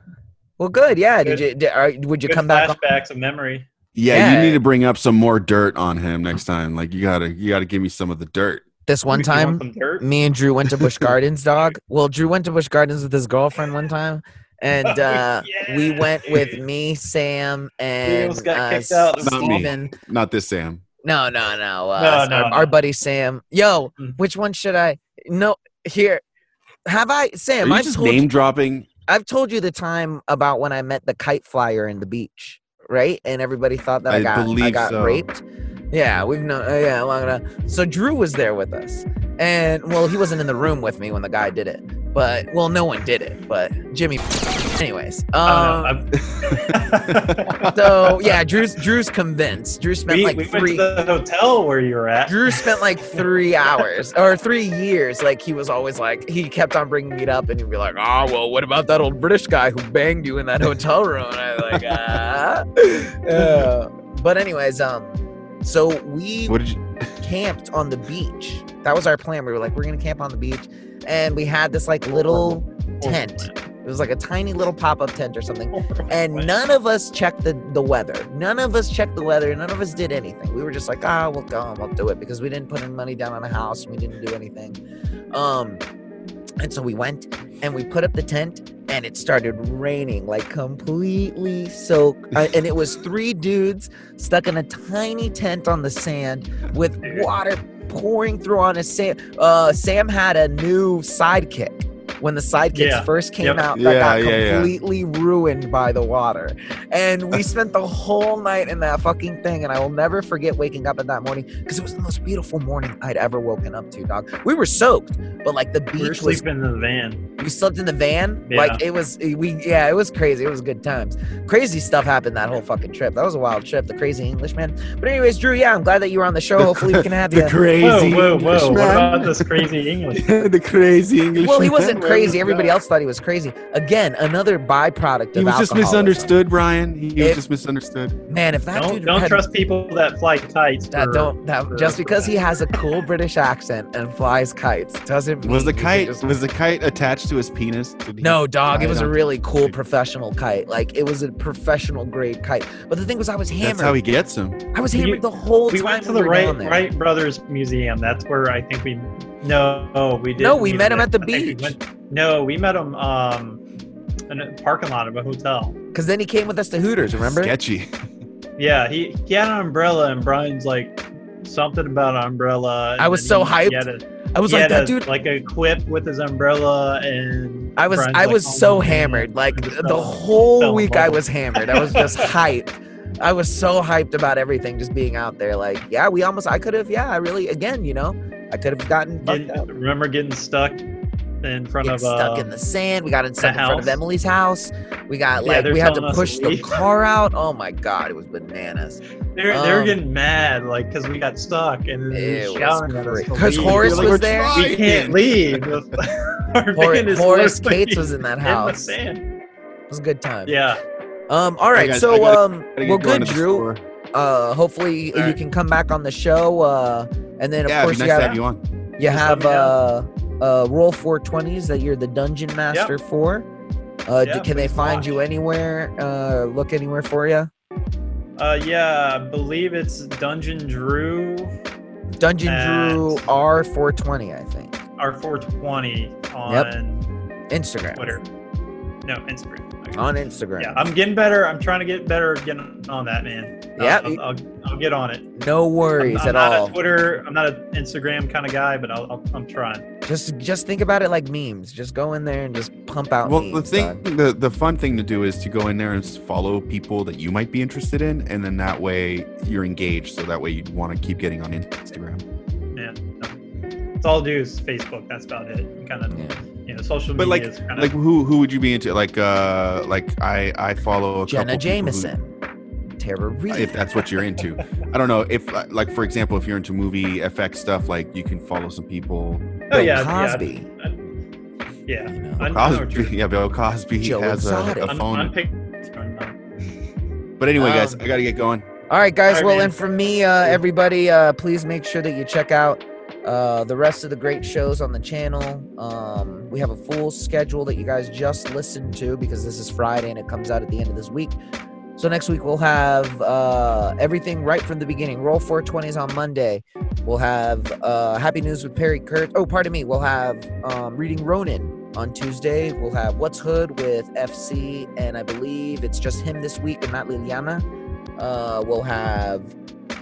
Well, good. Yeah. Did you? Did, are, would you Good come back? On, flashbacks of memory. Yeah, Yeah. you need to bring up some more dirt on him next time. Like you gotta you gotta give me some of the dirt. this one You time, me and Drew went to Busch Gardens, dog. Well, Drew went to Busch Gardens with his girlfriend one time, and Oh, uh, we went with me, Sam, and got uh, kicked out. Not me. Steven. Not this Sam. No, no, no. Uh, No, no, our, our buddy Sam. Yo, Mm. which one should I? No, here. Have I, Are Sam? you I've just name you, dropping? I've told you the time about when I met the kite flyer in the beach, right? And everybody thought that I, I got I got so. raped. Yeah, we've known. Uh, yeah, long enough. So Drew was there with us, and well, he wasn't in the room with me when the guy did it, but well, no one did it, but Jimmy. Anyways, um, don't know. I've- so yeah, Drew's Drew's convinced. Drew spent we, like we three. went to the hotel where you were at. Drew spent like three hours or three years. Like he was always like he kept on bringing it up, and he'd be like, "Oh well, what about that old British guy who banged you in that hotel room?" And I was like, "Ah." Yeah. But anyways, um, so we What did you? camped on the beach. That was our plan. We were like, we're gonna camp on the beach, and we had this like little tent. It was like a tiny little pop-up tent or something and none of us checked the, the weather. None of us checked the weather. None of us did anything. We were just like, ah, we'll go and we'll do it because we didn't put any money down on a house. We didn't do anything. Um, and so we went and we put up the tent and it started raining like completely soaked. Uh, and it was three dudes stuck in a tiny tent on the sand with water pouring through on his Sam. Uh, Sam had a new sidekick. When the sidekicks Yeah. first came Yep. out, that Yeah, got yeah, yeah. completely ruined by the water. And we spent the whole night in that fucking thing. And I will never forget waking up at that morning because it was the most beautiful morning I'd ever woken up to, dog. We were soaked, but like the We were beach was sleeping in the van. we slept in the van. Yeah. Like it was eh, we yeah, it was crazy. It was good times. Crazy stuff happened that whole fucking trip. That was a wild trip. The crazy Englishman. But anyways, Drew, yeah, I'm glad that you were on the show. Hopefully we can have you. The crazy. Whoa, whoa, whoa! What Englishman. about this crazy English? the crazy English. Well, he wasn't crazy. Everybody else thought he was crazy. Again, another byproduct of He was just alcoholism. misunderstood, Brian. He If- was just misunderstood. Man, if that Don't dude don't had, trust people that fly kites. that for- don't that for- just for because that. he has a cool British accent and flies kites doesn't mean Was the you can kite just- was the kite attached to his penis? Did he No, dog. It was a really cool professional kite. Like it was a professional grade kite. But the thing was, I was hammered. That's how he gets him. I was We- hammered the whole time. we time. went to we the were Wright, down there. Wright Brothers Museum. That's where I think we. No, we did. No, we met him at the beach. No, we met him um in a parking lot of a hotel. Because then he came with us to Hooters. Remember? Sketchy. Yeah, he he had an umbrella, and Brian's like something about an umbrella. and I was so he- hyped. He had a, I was he like, had that a- dude. like a quip with his umbrella, and I was Brian's I like, was "Oh, so man." hammered. Like I the fell- whole fell in week, I was hammered. I was just hyped. I was so hyped about everything, just being out there. Like, yeah, we almost. I could have. Yeah, I really. Again, you know, I could have gotten fucked Getting- up. remember getting stuck in front Get of stuck uh, in the sand. We got in stuck in front of. Emily's house. We got like they're we had to us to push the car out. Oh my god, it was bananas. They're, they were Um, getting mad, like, because we got stuck and then they It were shouting at us. great. to 'Cause leave. Horace We're was like, there. We can't leave. Our Hor- van is Horace literally Cates was in that house. sand. It was a good time. Yeah. Um. All right. gotta- so gotta- um. Gotta Well, good, Drew. store. Uh. Hopefully All you can come back on the show. Uh. And then of Yeah, course be you nice to have have you on. You have uh uh roll 420s that you're the dungeon master for. Uh, Yeah, can they find lot. you anywhere? Uh, look anywhere for you. Uh, yeah, I believe it's Dungeon Drew Dungeon Drew R420, I think. R420 on Instagram. Twitter. No, Instagram. Okay. On Instagram. Yeah, I'm getting better. I'm trying to get better at getting on that, man. Yeah, I'll, I'll, I'll, I'll get on it. No I'm, worries I'm at not all. a Twitter. I'm not an Instagram kind of guy, but I'll, I'll, I'm trying. Just just think about it like memes. Just go in there and just pump out Well, the thing, dog. the the fun thing to do is to go in there and follow people that you might be interested in, and then that way you're engaged. So that way you want to keep getting on Instagram. Yeah. No. It's all I do is Facebook. That's about it. Kind of, Yeah. You know, social But media like, is kind like who who would you be into? Like, uh, like I I follow a Jenna couple who- Jameson. Tara Reid. if that's what you're into. I don't know if, uh, like, for example, if you're into movie FX stuff, like you can follow some people. oh Bill yeah, Cosby. yeah. Yeah. You know. I, I know Cosby, yeah, Bill Cosby Joe has a, Exotic. a I'm, phone. I'm pick- but anyway, guys, Um, I gotta get going. All right, guys. All right, well, man. and from me, uh, everybody, uh, please make sure that you check out uh, the rest of the great shows on the channel. Um, we have a full schedule that you guys just listened to because this is Friday and it comes out at the end of this week. So next week we'll have uh, everything right from the beginning. Roll 420s on Monday. We'll have uh, Happy News with Perry Kurt. Oh, pardon me. We'll have um, Reading Ronin on Tuesday. We'll have What's Hood with FC, and I believe it's just him this week and not Liliana. Uh, we'll have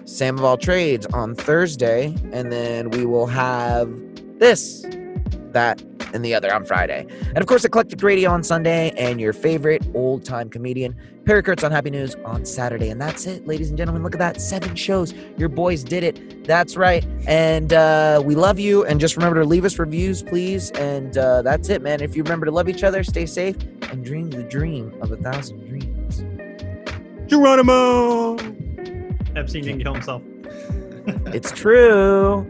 Sam of All Trades on Thursday, and then we will have this, that, and the other on Friday. And of course, Eclectic Radio on Sunday, and your favorite old time comedian, Perry Kurtz on Happy News on Saturday. And that's it, ladies and gentlemen. Look at that. Seven shows. Your boys did it. That's right. And uh, we love you. And just remember to leave us reviews, please. And uh, that's it, man. If you remember to love each other, stay safe, and dream the dream of a thousand dreams. Geronimo. Epstein didn't kill himself. It's true.